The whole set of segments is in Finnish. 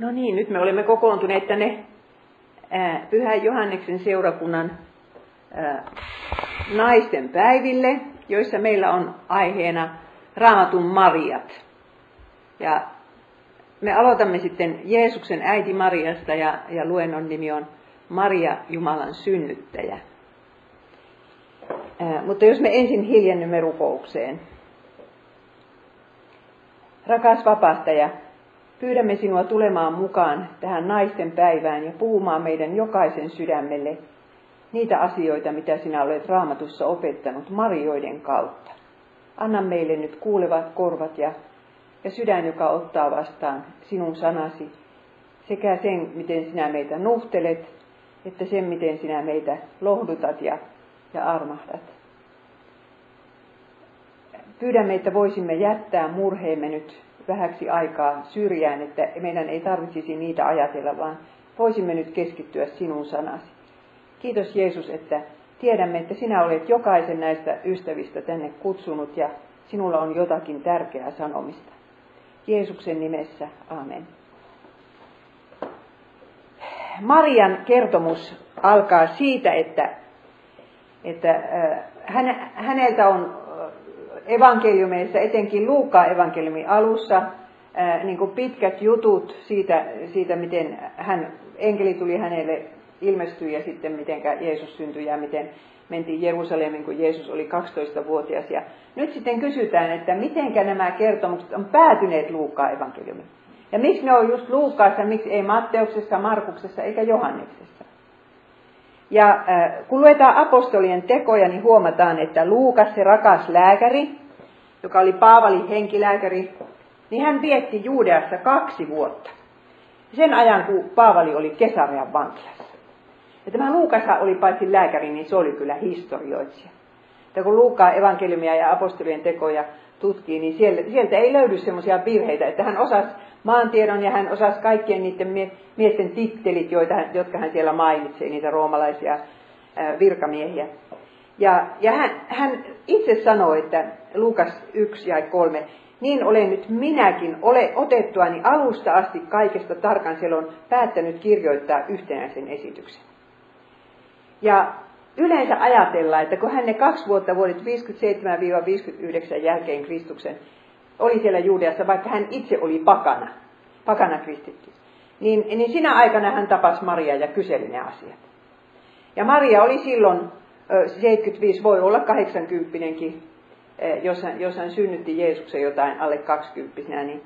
No niin, nyt me olemme kokoontuneet tänne Pyhän Johanneksen seurakunnan naisten päiville, joissa meillä on aiheena Raamatun Mariat. Ja me aloitamme sitten Jeesuksen äiti Mariasta ja, ja luennon nimi on Maria Jumalan synnyttäjä. Mutta jos me ensin hiljennymme rukoukseen. Rakas vapahtaja, Pyydämme sinua tulemaan mukaan tähän naisten päivään ja puhumaan meidän jokaisen sydämelle niitä asioita, mitä sinä olet raamatussa opettanut Marioiden kautta. Anna meille nyt kuulevat korvat ja, ja sydän, joka ottaa vastaan sinun sanasi, sekä sen, miten sinä meitä nuhtelet, että sen, miten sinä meitä lohdutat ja, ja armahdat. Pyydämme, että voisimme jättää murheemme nyt vähäksi aikaa syrjään, että meidän ei tarvitsisi niitä ajatella, vaan voisimme nyt keskittyä sinun sanasi. Kiitos Jeesus, että tiedämme, että sinä olet jokaisen näistä ystävistä tänne kutsunut ja sinulla on jotakin tärkeää sanomista. Jeesuksen nimessä, amen. Marian kertomus alkaa siitä, että, että äh, häneltä on evankeliumeissa, etenkin Luukkaan evankeliumin alussa, niin kuin pitkät jutut siitä, siitä, miten hän, enkeli tuli hänelle, ilmestyi ja sitten miten Jeesus syntyi ja miten mentiin Jerusalemin, kun Jeesus oli 12-vuotias. Ja nyt sitten kysytään, että miten nämä kertomukset on päätyneet Luukkaan evankeliumiin. Ja miksi ne on just Luukkaassa, miksi ei Matteuksessa, Markuksessa eikä Johanneksessa. Ja kun luetaan apostolien tekoja, niin huomataan, että Luukas, se rakas lääkäri, joka oli Paavalin henkilääkäri, niin hän vietti Juudeassa kaksi vuotta. Sen ajan, kun Paavali oli Kesarean vankilassa. Ja tämä Luukas oli paitsi lääkäri, niin se oli kyllä historioitsija. Että kun Luukaa evankeliumia ja apostolien tekoja tutkii, niin sieltä ei löydy semmoisia virheitä, että hän osasi maantiedon ja hän osasi kaikkien niiden miesten tittelit, joita jotka hän siellä mainitsee, niitä roomalaisia virkamiehiä. Ja, ja hän, hän itse sanoi, että Lukas 1 ja 3, niin olen nyt minäkin ole otettuani alusta asti kaikesta tarkan selon päättänyt kirjoittaa yhtenäisen esityksen. Ja yleensä ajatellaan, että kun hän ne kaksi vuotta vuodet 57-59 jälkeen Kristuksen oli siellä Juudeassa, vaikka hän itse oli pakana, pakana kristitty, niin, niin sinä aikana hän tapasi Maria ja kyseli ne asiat. Ja Maria oli silloin 75, voi olla 80 jos hän, jos hän synnytti Jeesuksen jotain alle 20 niin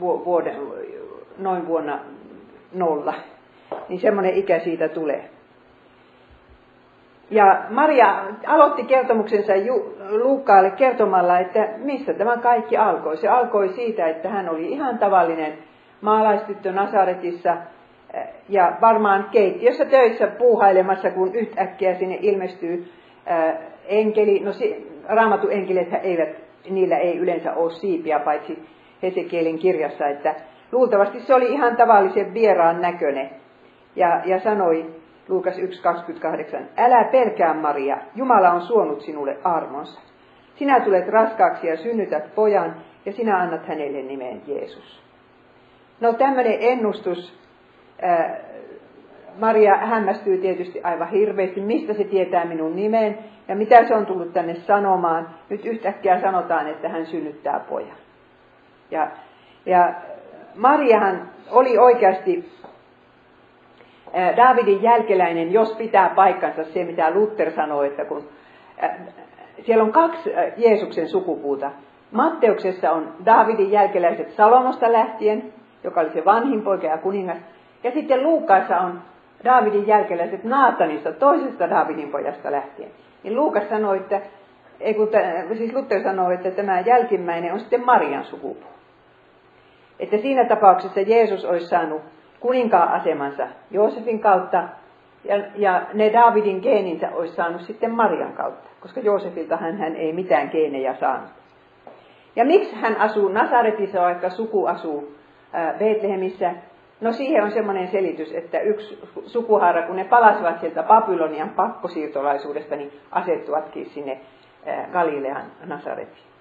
vuoden, noin vuonna nolla, niin semmoinen ikä siitä tulee. Ja Maria aloitti kertomuksensa Luukkaalle kertomalla, että mistä tämä kaikki alkoi. Se alkoi siitä, että hän oli ihan tavallinen maalaistyttö Nasaretissa ja varmaan keittiössä töissä puuhailemassa, kun yhtäkkiä sinne ilmestyy enkeli. No raamattu enkelit eivät, niillä ei yleensä ole siipiä, paitsi Hesekielin kirjassa, että luultavasti se oli ihan tavallisen vieraan näköinen. Ja, ja sanoi, Luukas 1.28. Älä pelkää Maria, Jumala on suonut sinulle armonsa. Sinä tulet raskaaksi ja synnytät pojan, ja sinä annat hänelle nimen Jeesus. No tämmöinen ennustus, ää, Maria hämmästyy tietysti aivan hirveästi, mistä se tietää minun nimen ja mitä se on tullut tänne sanomaan. Nyt yhtäkkiä sanotaan, että hän synnyttää pojan. Ja, ja Mariahan oli oikeasti Davidin jälkeläinen, jos pitää paikkansa se, mitä Luther sanoi, että kun siellä on kaksi Jeesuksen sukupuuta. Matteuksessa on Davidin jälkeläiset Salomosta lähtien, joka oli se vanhin poika ja kuningas. Ja sitten Luukassa on Davidin jälkeläiset Naatanista, toisesta Davidin pojasta lähtien. Niin Luukas sanoi, että, ei kun, siis Luther sanoi, että tämä jälkimmäinen on sitten Marian sukupuu. Että siinä tapauksessa Jeesus olisi saanut kuninkaan asemansa Joosefin kautta, ja, ja ne Davidin geeninsä olisi saanut sitten Marian kautta, koska Joosefilta hän, hän ei mitään geenejä saanut. Ja miksi hän asuu Nasaretissa, vaikka suku asuu Betlehemissä? No siihen on semmoinen selitys, että yksi sukuhaara, kun ne palasivat sieltä Babylonian pakkosiirtolaisuudesta, niin asettuvatkin sinne Galilean Nasaretiin.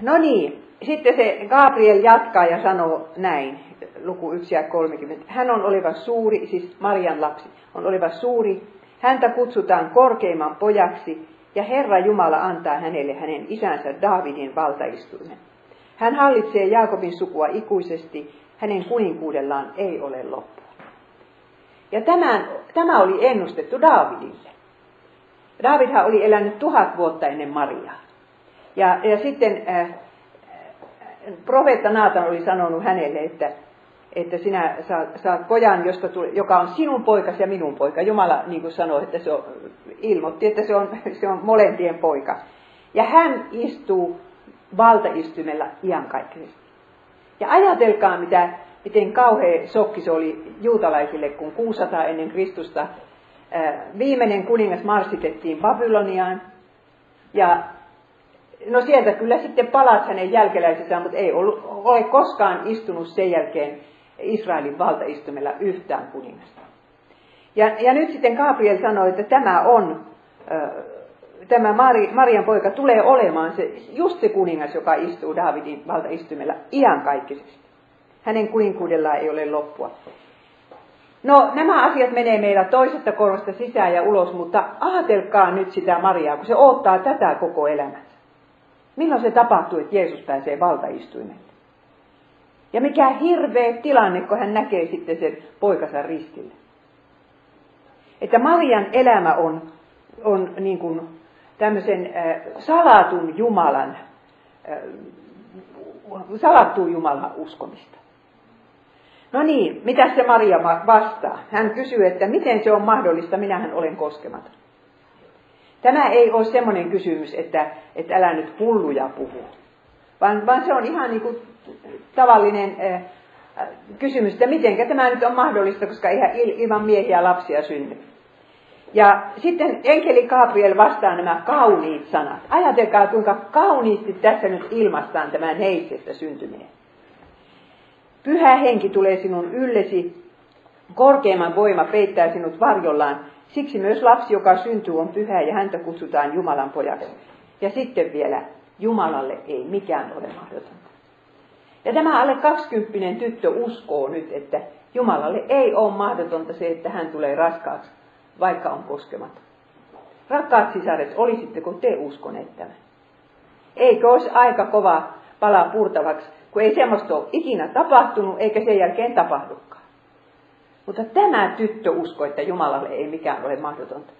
No niin, sitten se Gabriel jatkaa ja sanoo näin, luku 1 ja 30. Hän on oleva suuri, siis Marian lapsi, on oleva suuri. Häntä kutsutaan korkeimman pojaksi ja Herra Jumala antaa hänelle hänen isänsä Daavidin valtaistuimen. Hän hallitsee Jaakobin sukua ikuisesti, hänen kuninkuudellaan ei ole loppua. Ja tämän, tämä oli ennustettu Daavidille. Daavidhan oli elänyt tuhat vuotta ennen Mariaa. Ja, ja sitten äh, profeetta Naatan oli sanonut hänelle, että, että sinä saat, saat pojan, josta tuli, joka on sinun poikasi ja minun poika. Jumala niin kuin sanoi, että se on, ilmoitti, että se on, se on molempien poika. Ja hän istuu valtaistumella iankaikkisesti. Ja ajatelkaa, mitä, miten kauhea sokki se oli juutalaisille, kun 600 ennen Kristusta viimeinen kuningas marssitettiin Babyloniaan. Ja no sieltä kyllä sitten palas hänen jälkeläisensä, mutta ei ollut, ole koskaan istunut sen jälkeen Israelin valtaistumella yhtään kuningasta. Ja, ja nyt sitten Gabriel sanoi, että tämä on, tämä Mari, Marian poika tulee olemaan se, just se kuningas, joka istuu Davidin valtaistumella iankaikkisesti. Hänen kuninkuudellaan ei ole loppua. No nämä asiat menee meillä toisesta korvasta sisään ja ulos, mutta ajatelkaa nyt sitä Mariaa, kun se odottaa tätä koko elämänsä. Milloin se tapahtuu, että Jeesus pääsee valtaistuimelle? Ja mikä hirveä tilanne, kun hän näkee sitten sen poikansa ristille. Että Marian elämä on, on niin kuin tämmöisen äh, salatun Jumalan, äh, salattuun Jumalan uskomista. No niin, mitä se Maria vastaa? Hän kysyy, että miten se on mahdollista, minähän olen koskematon. Tämä ei ole semmoinen kysymys, että, että älä nyt hulluja puhu, vaan, vaan se on ihan niin kuin tavallinen äh, kysymys, että miten tämä nyt on mahdollista, koska eihän ilman miehiä lapsia synny. Ja sitten enkeli Gabriel vastaa nämä kauniit sanat. Ajatelkaa, kuinka kauniisti tässä nyt ilmastaan tämä neitsestä syntyminen. Pyhä henki tulee sinun yllesi, korkeimman voima peittää sinut varjollaan. Siksi myös lapsi, joka syntyy, on pyhä ja häntä kutsutaan Jumalan pojaksi. Ja sitten vielä, Jumalalle ei mikään ole mahdotonta. Ja tämä alle 20 tyttö uskoo nyt, että Jumalalle ei ole mahdotonta se, että hän tulee raskaaksi, vaikka on koskematon. Rakkaat sisaret, olisitteko te uskoneet tämän? Eikö olisi aika kova palaa purtavaksi kun ei semmoista ole ikinä tapahtunut, eikä sen jälkeen tapahdukaan. Mutta tämä tyttö uskoi, että Jumalalle ei mikään ole mahdotonta.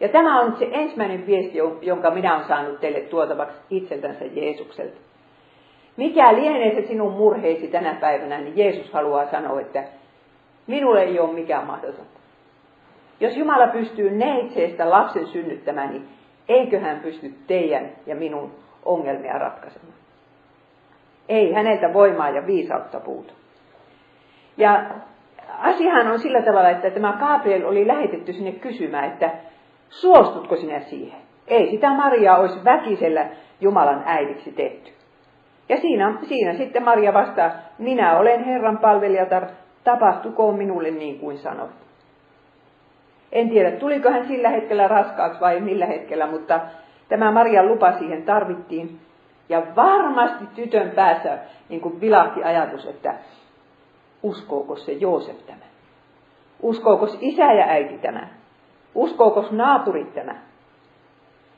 Ja tämä on se ensimmäinen viesti, jonka minä olen saanut teille tuotavaksi itseltänsä Jeesukselta. Mikä lienee se sinun murheisi tänä päivänä, niin Jeesus haluaa sanoa, että minulle ei ole mikään mahdotonta. Jos Jumala pystyy neitseestä lapsen synnyttämään, niin eikö hän pysty teidän ja minun ongelmia ratkaisemaan? Ei häneltä voimaa ja viisautta puutu. Ja asiahan on sillä tavalla, että tämä Gabriel oli lähetetty sinne kysymään, että suostutko sinä siihen? Ei sitä Maria olisi väkisellä Jumalan äidiksi tehty. Ja siinä, siinä sitten Maria vastaa, minä olen Herran palvelijatar, tapahtukoon minulle niin kuin sanoit. En tiedä, tuliko hän sillä hetkellä raskaaksi vai millä hetkellä, mutta tämä Marian lupa siihen tarvittiin. Ja varmasti tytön päässä niin kuin vilahti ajatus, että uskooko se Joosef tämän? Uskooko isä ja äiti tämän? Uskooko naapurit tämän?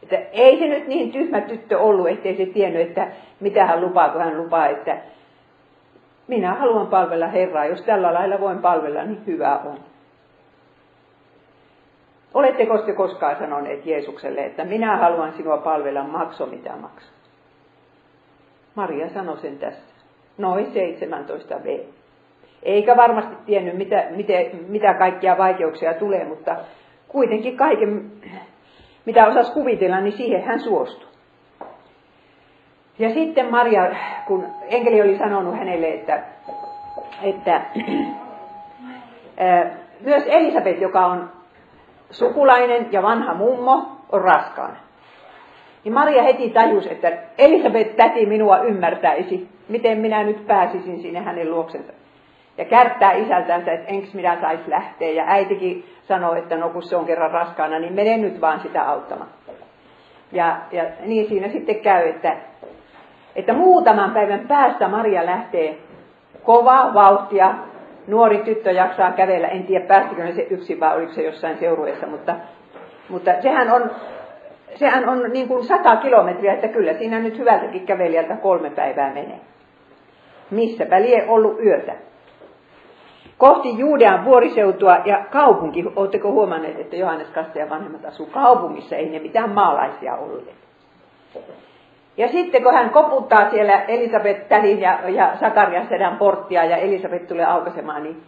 Että ei se nyt niin tyhmä tyttö ollut, ettei se tiennyt, että mitä hän lupaa, kun hän lupaa, että minä haluan palvella Herraa. Jos tällä lailla voin palvella, niin hyvä on. Oletteko te koskaan sanoneet Jeesukselle, että minä haluan sinua palvella, makso mitä maksaa? Maria sanoi sen tässä. Noin 17 V. Eikä varmasti tiennyt, mitä, mitä, mitä kaikkia vaikeuksia tulee, mutta kuitenkin kaiken, mitä osasi kuvitella, niin siihen hän suostui. Ja sitten Maria, kun enkeli oli sanonut hänelle, että, että myös Elisabeth, joka on sukulainen ja vanha mummo, on raskaana. Niin Maria heti tajusi, että Elisabeth täti minua ymmärtäisi, miten minä nyt pääsisin sinne hänen luoksensa. Ja kärttää isältänsä, että enks minä sais lähteä. Ja äitikin sanoi, että no kun se on kerran raskaana, niin mene nyt vaan sitä auttamaan. Ja, ja niin siinä sitten käy, että, että muutaman päivän päästä Maria lähtee kovaa vauhtia. Nuori tyttö jaksaa kävellä, en tiedä päästikö se yksin vai oliko se jossain seurueessa, mutta, mutta sehän on, sehän on niin kuin sata kilometriä, että kyllä siinä nyt hyvältäkin kävelijältä kolme päivää menee. Missäpä lie ollut yötä kohti Juudean vuoriseutua ja kaupunki. Oletteko huomanneet, että Johannes Kastajan vanhemmat asuu kaupungissa, ei ne mitään maalaisia olleet. Ja sitten kun hän koputtaa siellä Elisabeth tädin ja, ja Sakarias sedän porttia ja Elisabeth tulee aukaisemaan, niin,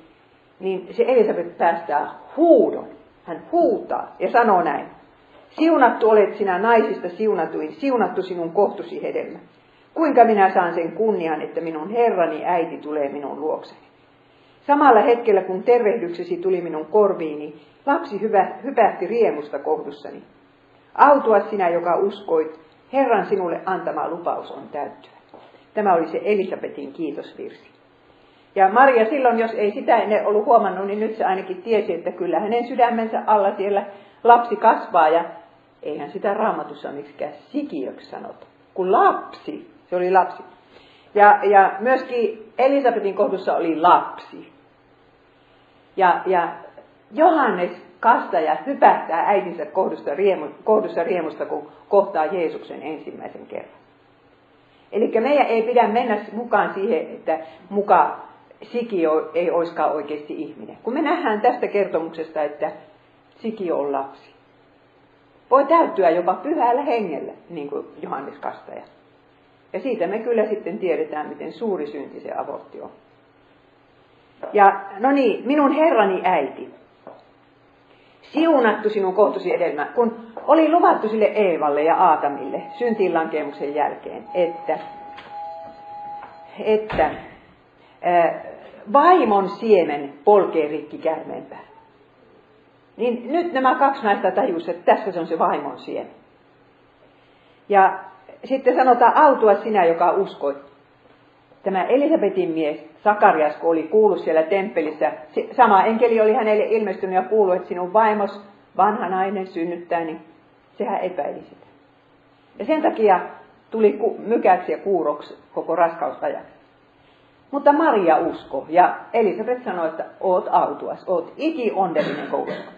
niin se Elisabeth päästää huudon. Hän huutaa ja sanoo näin. Siunattu olet sinä naisista siunatuin, siunattu sinun kohtusi hedelmä. Kuinka minä saan sen kunnian, että minun herrani äiti tulee minun luokseni? Samalla hetkellä, kun tervehdyksesi tuli minun korviini, lapsi hyvä, hypähti riemusta kohdussani. Autua sinä, joka uskoit, Herran sinulle antama lupaus on täyttyä. Tämä oli se Elisabetin kiitosvirsi. Ja Maria silloin, jos ei sitä ennen ollut huomannut, niin nyt se ainakin tiesi, että kyllä hänen sydämensä alla siellä lapsi kasvaa. Ja eihän sitä raamatussa miksikään sikiöksi sanota, kun lapsi. Se oli lapsi. Ja, ja myöskin Elisabetin kohdussa oli lapsi. Ja, ja Johannes kastaja hypähtää äitinsä kohdussa, riemu, kohdussa riemusta, kun kohtaa Jeesuksen ensimmäisen kerran. Eli meidän ei pidä mennä mukaan siihen, että muka sikio ei oiskaan oikeasti ihminen. Kun me nähdään tästä kertomuksesta, että sikio on lapsi. Voi täyttyä jopa pyhällä hengellä, niin kuin Johannes Kastaja. Ja siitä me kyllä sitten tiedetään, miten suuri synti se abortti on. Ja no niin, minun herrani äiti. Siunattu sinun kohtusi edelmä, kun oli luvattu sille Eevalle ja Aatamille syntiinlankemuksen jälkeen, että, että ää, vaimon siemen polkee rikki käärmeenpää. Niin nyt nämä kaksi naista tajusivat, että tässä se on se vaimon siemen. Ja sitten sanotaan, autua sinä, joka uskoit. Tämä Elisabetin mies, Sakarias, kun oli kuullut siellä temppelissä, sama enkeli oli hänelle ilmestynyt ja kuullut, että sinun vaimos, vanha nainen, synnyttää, niin sehän epäili sitä. Ja sen takia tuli mykäksi ja kuuroksi koko raskausajaksi. Mutta Maria usko ja Elisabeth sanoi, että oot autuas, oot iki onnellinen koulussa.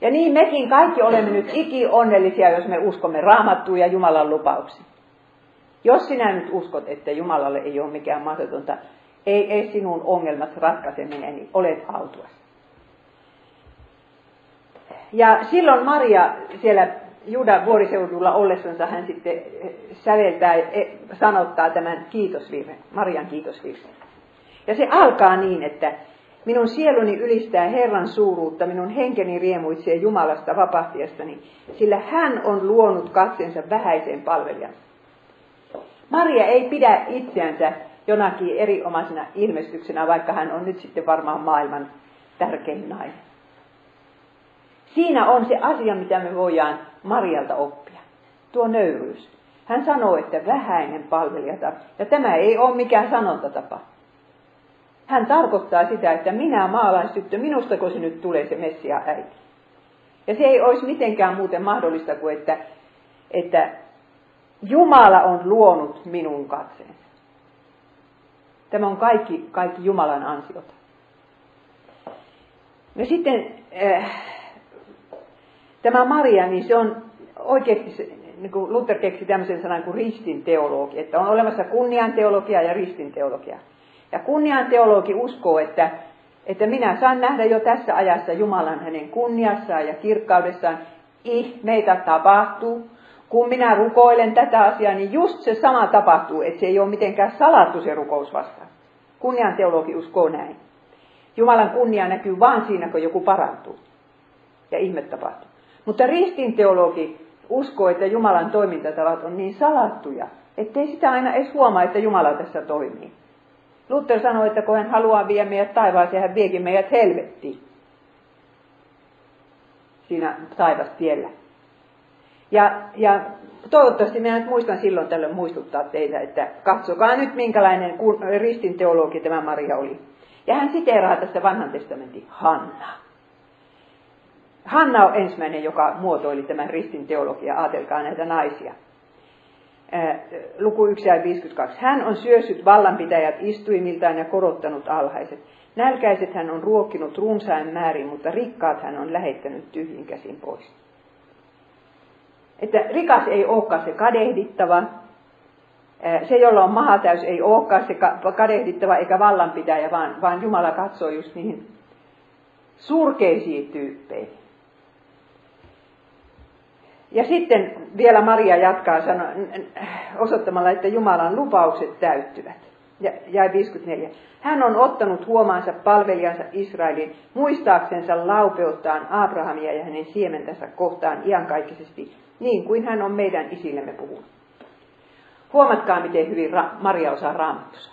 Ja niin mekin kaikki olemme nyt iki onnellisia, jos me uskomme raamattuun ja Jumalan lupauksiin. Jos sinä nyt uskot, että Jumalalle ei ole mikään mahdotonta, ei, ei sinun ongelmat ratkaiseminen, niin olet autuas. Ja silloin Maria siellä Juudan vuoriseudulla ollessansa hän sitten säveltää, e, sanottaa tämän kiitosvirren, Marian kiitosvirren. Ja se alkaa niin, että minun sieluni ylistää Herran suuruutta, minun henkeni riemuitsee Jumalasta vapahtiastani, sillä hän on luonut katsensa vähäiseen palvelijansa. Maria ei pidä itseänsä jonakin erinomaisena ilmestyksenä, vaikka hän on nyt sitten varmaan maailman tärkein nainen. Siinä on se asia, mitä me voidaan Marialta oppia. Tuo nöyryys. Hän sanoo, että vähäinen palvelija Ja tämä ei ole mikään sanontatapa. Hän tarkoittaa sitä, että minä maalaistyttö, minustako se nyt tulee se Messia äiti. Ja se ei olisi mitenkään muuten mahdollista kuin, että, että Jumala on luonut minun katseensa. Tämä on kaikki, kaikki Jumalan ansiota. No sitten äh, tämä Maria, niin se on oikeasti, niin kuin Luther keksi tämmöisen sanan kuin ristin teologi, että on olemassa kunnian teologia ja ristin teologia. Ja kunnian teologi uskoo, että, että minä saan nähdä jo tässä ajassa Jumalan hänen kunniassaan ja kirkkaudessaan. Ihmeitä tapahtuu, kun minä rukoilen tätä asiaa, niin just se sama tapahtuu, että se ei ole mitenkään salattu se rukous vastaan. Kunnian teologi uskoo näin. Jumalan kunnia näkyy vain siinä, kun joku parantuu. Ja ihme tapahtuu. Mutta ristin teologi uskoo, että Jumalan toimintatavat on niin salattuja, ettei sitä aina edes huomaa, että Jumala tässä toimii. Luther sanoi, että kun hän haluaa viedä meidät taivaaseen, hän viekin meidät helvettiin. Siinä taivastiellä. Ja, ja toivottavasti minä nyt muistan silloin tällöin muistuttaa teitä, että katsokaa nyt minkälainen ristin teologi tämä Maria oli. Ja hän siteeraa tästä vanhan testamentin Hanna. Hanna on ensimmäinen, joka muotoili tämän ristin teologia. Aatelkaa näitä naisia. luku 1 ja 52. Hän on syössyt vallanpitäjät istuimiltaan ja korottanut alhaiset. Nälkäiset hän on ruokkinut runsain määrin, mutta rikkaat hän on lähettänyt tyhjin käsin pois. Että rikas ei olekaan se kadehdittava, se, jolla on maha täys, ei olekaan se kadehdittava eikä vallanpitäjä, vaan, vaan Jumala katsoo just niihin surkeisiin tyyppeihin. Ja sitten vielä Maria jatkaa sano, osoittamalla, että Jumalan lupaukset täyttyvät. Ja, ja 54. Hän on ottanut huomaansa palvelijansa Israelin muistaaksensa laupeuttaan Abrahamia ja hänen siementänsä kohtaan iankaikkisesti, niin kuin hän on meidän isillemme puhunut. Huomatkaa, miten hyvin Ra- Maria osaa raamatussa.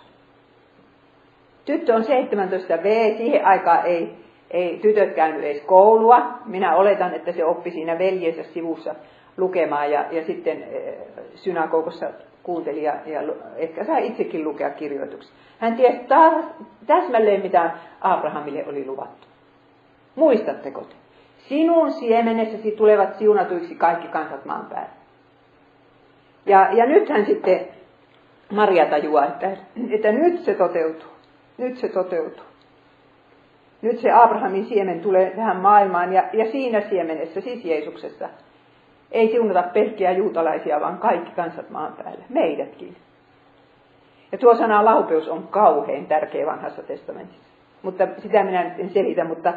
Tyttö on 17 V, siihen aikaan ei, ei tytöt käynyt edes koulua. Minä oletan, että se oppi siinä veljensä sivussa lukemaan ja, ja sitten e, synagogossa kuunteli ja, ja ehkä saa itsekin lukea kirjoituksia. Hän tiesi taas, täsmälleen, mitä Abrahamille oli luvattu. Muistatteko te? Sinun siemenessäsi tulevat siunatuiksi kaikki kansat maan päällä. Ja, ja nythän sitten Maria tajuaa, että, että nyt se toteutuu. Nyt se toteutuu. Nyt se Abrahamin siemen tulee tähän maailmaan ja, ja siinä siemenessä, siis Jeesuksessa, ei siunata pelkkiä juutalaisia, vaan kaikki kansat maan päällä, meidätkin. Ja tuo sana laupeus on kauhean tärkeä vanhassa testamentissa. Mutta sitä minä nyt en selitä, mutta,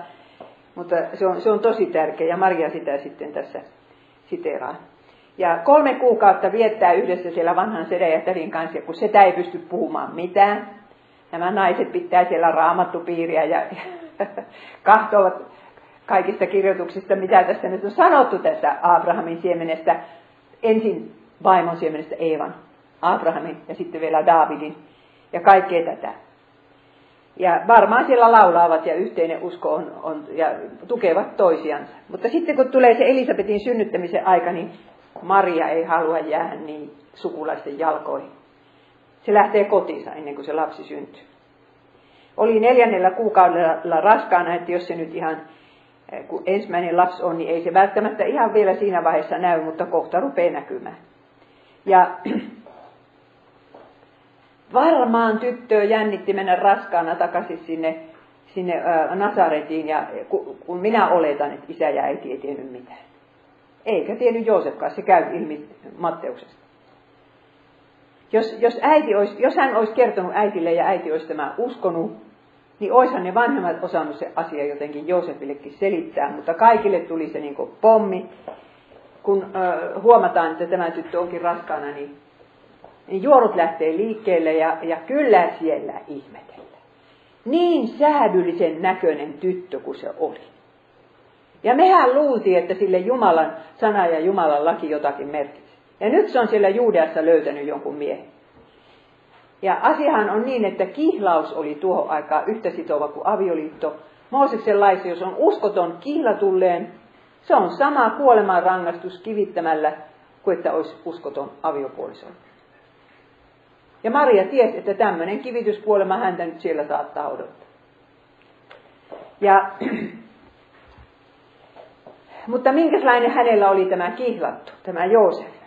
mutta se, on, se on tosi tärkeä ja Maria sitä sitten tässä siteraa. Ja kolme kuukautta viettää yhdessä siellä vanhan sedän ja tädin kanssa, kun sitä ei pysty puhumaan mitään. Nämä naiset pitää siellä raamattupiiriä ja, ja kahtovat kaikista kirjoituksista, mitä tässä nyt on sanottu tästä Abrahamin siemenestä. Ensin vaimon siemenestä Eevan, Abrahamin ja sitten vielä Daavidin ja kaikkea tätä. Ja varmaan siellä laulaavat ja yhteinen usko on, on ja tukevat toisiansa. Mutta sitten kun tulee se Elisabetin synnyttämisen aika, niin Maria ei halua jäädä niin sukulaisten jalkoihin. Se lähtee kotiinsa ennen kuin se lapsi syntyy. Oli neljännellä kuukaudella raskaana, että jos se nyt ihan, kun ensimmäinen lapsi on, niin ei se välttämättä ihan vielä siinä vaiheessa näy, mutta kohta rupeaa näkymään. Ja varmaan tyttöä jännitti mennä raskaana takaisin sinne, sinne Nasaretiin, ja kun minä oletan, että isä ja äiti ei tiennyt mitään. Eikä tiennyt Joosefkaan, se käy ilmi Matteuksesta. Jos, jos, äiti olisi, jos hän olisi kertonut äitille ja äiti olisi tämä uskonut, niin oishan ne vanhemmat osannut se asia jotenkin Joosefillekin selittää, mutta kaikille tuli se niin pommi. Kun ö, huomataan, että tämä tyttö onkin raskaana, niin, niin juorut lähtee liikkeelle ja, ja kyllä siellä ihmetellä. Niin säädyllisen näköinen tyttö kuin se oli. Ja mehän luultiin, että sille Jumalan sana ja Jumalan laki jotakin merkitsi. Ja nyt se on siellä Juudeassa löytänyt jonkun miehen. Ja asiahan on niin, että kihlaus oli tuohon aikaan yhtä sitova kuin avioliitto. Mooseksen laissa, jos on uskoton kihlatulleen, se on sama kuoleman rangaistus kivittämällä kuin että olisi uskoton aviopuoliso. Ja Maria tiesi, että tämmöinen kivityskuolema häntä nyt siellä saattaa odottaa. Ja mutta minkälainen hänellä oli tämä kihlattu, tämä Joosef?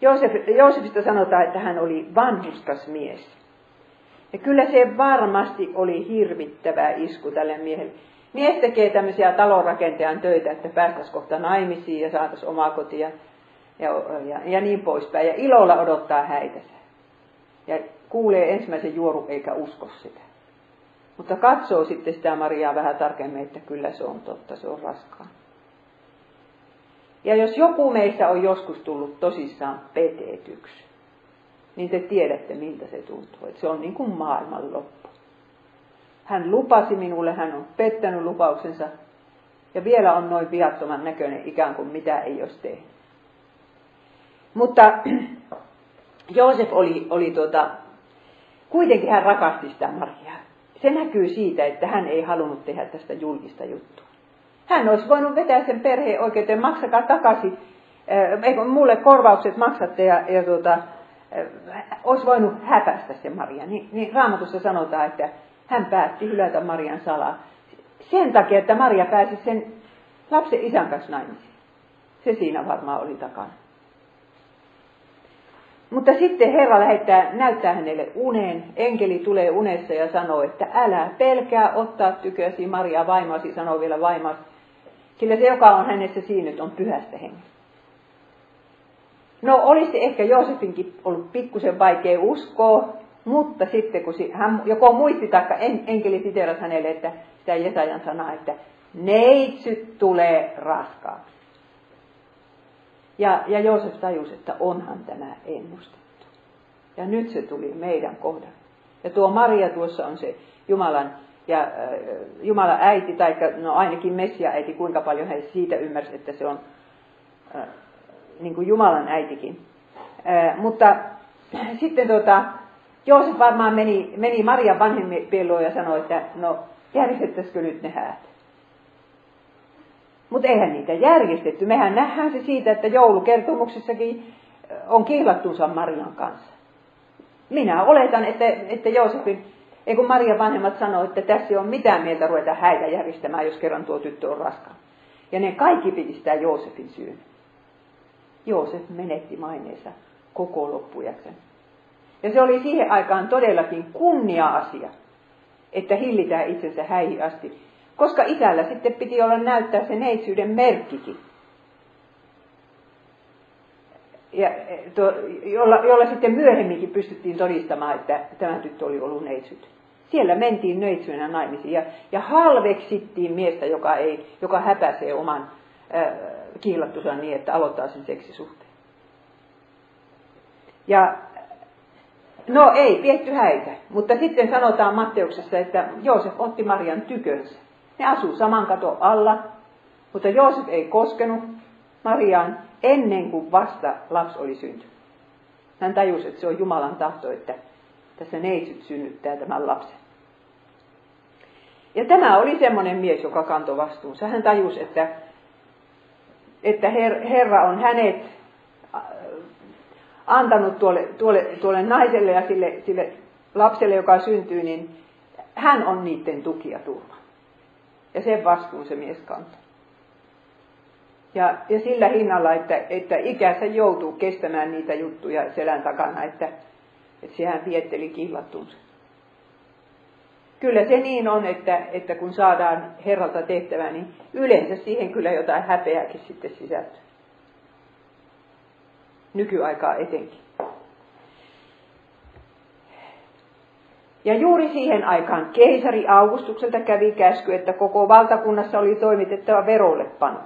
Joosef Joosefista sanotaan, että hän oli vanhuskas mies. Ja kyllä se varmasti oli hirvittävä isku tälle miehelle. Mies tekee tämmöisiä talonrakentajan töitä, että päästäisiin kohta naimisiin ja saataisiin omaa kotia ja, ja, ja niin poispäin. Ja ilolla odottaa häitänsä. Ja kuulee ensimmäisen juoru eikä usko sitä. Mutta katsoo sitten sitä Mariaa vähän tarkemmin, että kyllä se on totta, se on raskaan. Ja jos joku meistä on joskus tullut tosissaan petetyksi, niin te tiedätte, miltä se tuntuu. Että se on niin kuin maailman loppu. Hän lupasi minulle, hän on pettänyt lupauksensa, ja vielä on noin viattoman näköinen ikään kuin mitä ei olisi tehnyt. Mutta Joosef oli, oli tuota, kuitenkin hän rakasti sitä Mariaa. Se näkyy siitä, että hän ei halunnut tehdä tästä julkista juttua. Hän olisi voinut vetää sen perheen oikeuteen, maksakaa takaisin, eikö mulle korvaukset maksatte ja, ja tuota, olisi voinut häpästä se Maria. Niin, niin raamatussa sanotaan, että hän päätti hylätä Marian salaa. Sen takia, että Maria pääsi sen lapsen isän kanssa naimisiin. Se siinä varmaan oli takana. Mutta sitten Herra lähettää, näyttää hänelle unen. Enkeli tulee unessa ja sanoo, että älä pelkää ottaa tykösi Maria vaimoasi, sanoo vielä vaimoasi. Sillä se, joka on hänessä siinyt, on pyhästä hengestä. No olisi ehkä Joosefinkin ollut pikkusen vaikea uskoa, mutta sitten kun hän joko muisti taikka en, enkeli siteerasi hänelle, että sitä Jesajan sanaa, että neitsyt tulee raskaaksi. Ja, ja Joosef tajusi, että onhan tämä ennustettu. Ja nyt se tuli meidän kohdalle. Ja tuo Maria tuossa on se Jumalan, ja, äh, Jumalan äiti, tai no ainakin Messia äiti, kuinka paljon hän siitä ymmärsi, että se on äh, niin kuin Jumalan äitikin. Äh, mutta sitten tota, Joosef varmaan meni, meni Marian vanhemmien ja sanoi, että no järjestettäisikö nyt ne häät. Mutta eihän niitä järjestetty. Mehän nähdään se siitä, että joulukertomuksissakin on kihlattunsa Marian kanssa. Minä oletan, että, että Joosefin, ei kun Marian vanhemmat sanoi, että tässä on mitään mieltä ruveta häitä järjestämään, jos kerran tuo tyttö on raskaan. Ja ne kaikki piti sitä Joosefin syyn. Joosef menetti maineensa koko loppujaksen. Ja se oli siihen aikaan todellakin kunnia-asia, että hillitään itsensä häihin asti. Koska isällä sitten piti olla näyttää se neitsyyden merkkikin. Ja, to, jolla, jolla sitten myöhemminkin pystyttiin todistamaan, että tämä tyttö oli ollut neitsyt. Siellä mentiin neitsyenä naimisiin ja, ja halveksittiin miestä, joka, ei, joka häpäisee oman äh, kiillattusa niin, että aloittaa sen seksisuhteen. Ja no ei pietty häitä, mutta sitten sanotaan Matteuksessa, että Joosef otti Marian tykönsä. Ne asuu saman katon alla, mutta Joosef ei koskenut Mariaan ennen kuin vasta lapsi oli syntynyt. Hän tajusi, että se on Jumalan tahto, että tässä neitsyt synnyttää tämän lapsen. Ja tämä oli semmoinen mies, joka kantoi vastuunsa. Hän tajusi, että, että Her, Herra on hänet äh, antanut tuolle, tuolle, tuolle naiselle ja sille, sille lapselle, joka syntyy, niin hän on niiden tuki ja turva. Ja sen vastuun se mies kantoi. Ja, ja sillä hinnalla, että, että ikänsä joutuu kestämään niitä juttuja selän takana, että, että sehän vietteli kihlattunsa. Kyllä se niin on, että, että kun saadaan Herralta tehtävää, niin yleensä siihen kyllä jotain häpeääkin sitten sisältyy. Nykyaikaa etenkin. Ja juuri siihen aikaan keisari Augustukselta kävi käsky, että koko valtakunnassa oli toimitettava verollepano.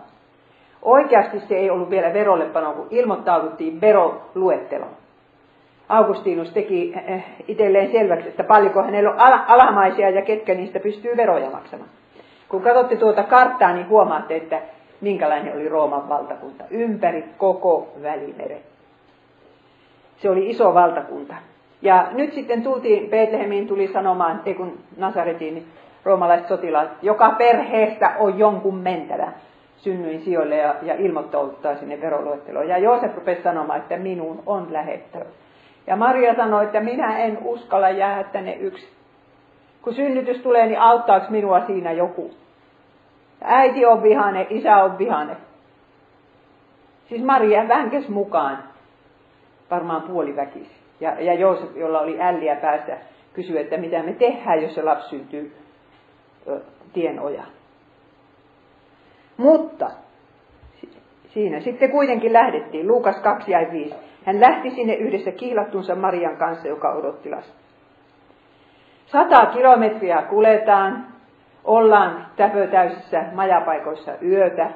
Oikeasti se ei ollut vielä verollepano, kun ilmoittauduttiin veroluetteloon. Augustinus teki eh, itselleen selväksi, että paljonko hänellä on alamaisia ja ketkä niistä pystyy veroja maksamaan. Kun katsotte tuota karttaa, niin huomaatte, että minkälainen oli Rooman valtakunta ympäri koko välimeren. Se oli iso valtakunta. Ja nyt sitten tultiin Betlehemiin, tuli sanomaan, ei kun Nasaretiin, niin roomalaiset sotilaat, joka perheestä on jonkun mentävä synnyin sijoille ja, ja ilmoittauttaa sinne veroluetteloon. Ja Joosef rupesi sanomaan, että minun on lähettävä. Ja Maria sanoi, että minä en uskalla jäädä tänne yksi. Kun synnytys tulee, niin auttaako minua siinä joku? Äiti on vihane, isä on vihane. Siis Maria vänkes mukaan, varmaan puoliväkisi. Ja, ja Joosef, jolla oli älliä päästä, kysyi, että mitä me tehdään, jos se lapsi syntyy ö, tien ojaan. Mutta siinä sitten kuitenkin lähdettiin. Luukas 2 ja 5. Hän lähti sinne yhdessä kiilattunsa Marian kanssa, joka odotti lasta. Sata kilometriä kuljetaan, ollaan täpötäysissä majapaikoissa yötä,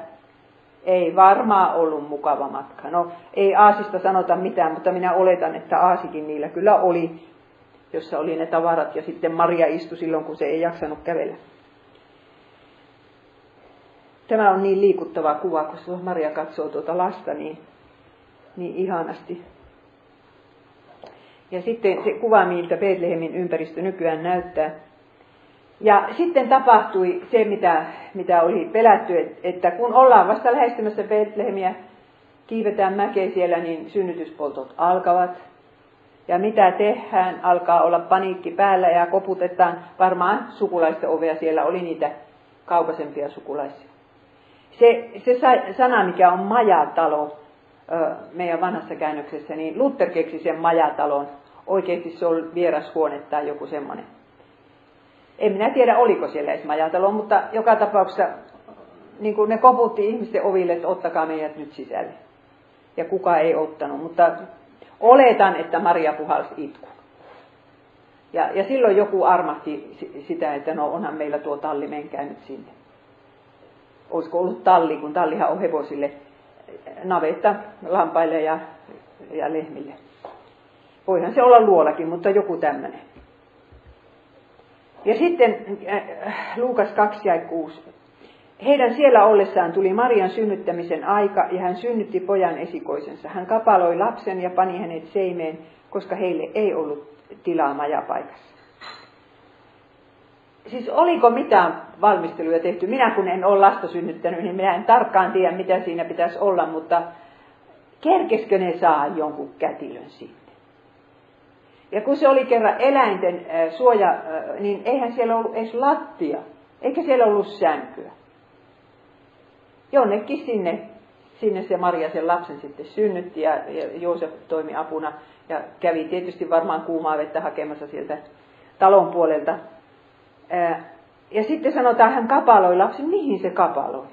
ei varmaan ollut mukava matka. No, ei Aasista sanota mitään, mutta minä oletan, että Aasikin niillä kyllä oli, jossa oli ne tavarat, ja sitten Maria istui silloin, kun se ei jaksanut kävellä. Tämä on niin liikuttava kuva, kun Maria katsoo tuota lasta niin, niin ihanasti. Ja sitten se kuva, miltä Betlehemin ympäristö nykyään näyttää. Ja sitten tapahtui se, mitä, mitä oli pelätty, että kun ollaan vasta lähestymässä Betlehemiä, kiivetään mäkeä siellä, niin synnytyspoltot alkavat. Ja mitä tehdään, alkaa olla paniikki päällä ja koputetaan varmaan sukulaisten ovea. Siellä oli niitä kaukaisempia sukulaisia. Se, se sana, mikä on majatalo, meidän vanhassa käännöksessä, niin Luther keksi sen majatalon. Oikeasti se on vierashuone tai joku semmoinen. En minä tiedä, oliko siellä edes majatalo, mutta joka tapauksessa niin kuin ne koputti ihmisten oville, että ottakaa meidät nyt sisälle. Ja kuka ei ottanut, mutta oletan, että Maria puhalsi itku. Ja, ja silloin joku armahti sitä, että no onhan meillä tuo talli, menkää nyt sinne. Olisiko ollut talli, kun tallihan on hevosille navetta lampaille ja, ja lehmille. Voihan se olla luolakin, mutta joku tämmöinen. Ja sitten äh, Luukas 2 ja 6. Heidän siellä ollessaan tuli Marian synnyttämisen aika ja hän synnytti pojan esikoisensa. Hän kapaloi lapsen ja pani hänet seimeen, koska heille ei ollut tilaa majapaikassa. Siis oliko mitään valmisteluja tehty? Minä kun en ole lasta synnyttänyt, niin minä en tarkkaan tiedä, mitä siinä pitäisi olla, mutta kerkeskö ne saa jonkun kätilön siitä? Ja kun se oli kerran eläinten suoja, niin eihän siellä ollut edes lattia, eikä siellä ollut sänkyä. Jonnekin sinne, sinne se Maria sen lapsen sitten synnytti ja, ja Joosef toimi apuna ja kävi tietysti varmaan kuumaa vettä hakemassa sieltä talon puolelta. Ja sitten sanotaan, hän kapaloi lapsen. Mihin se kapaloi?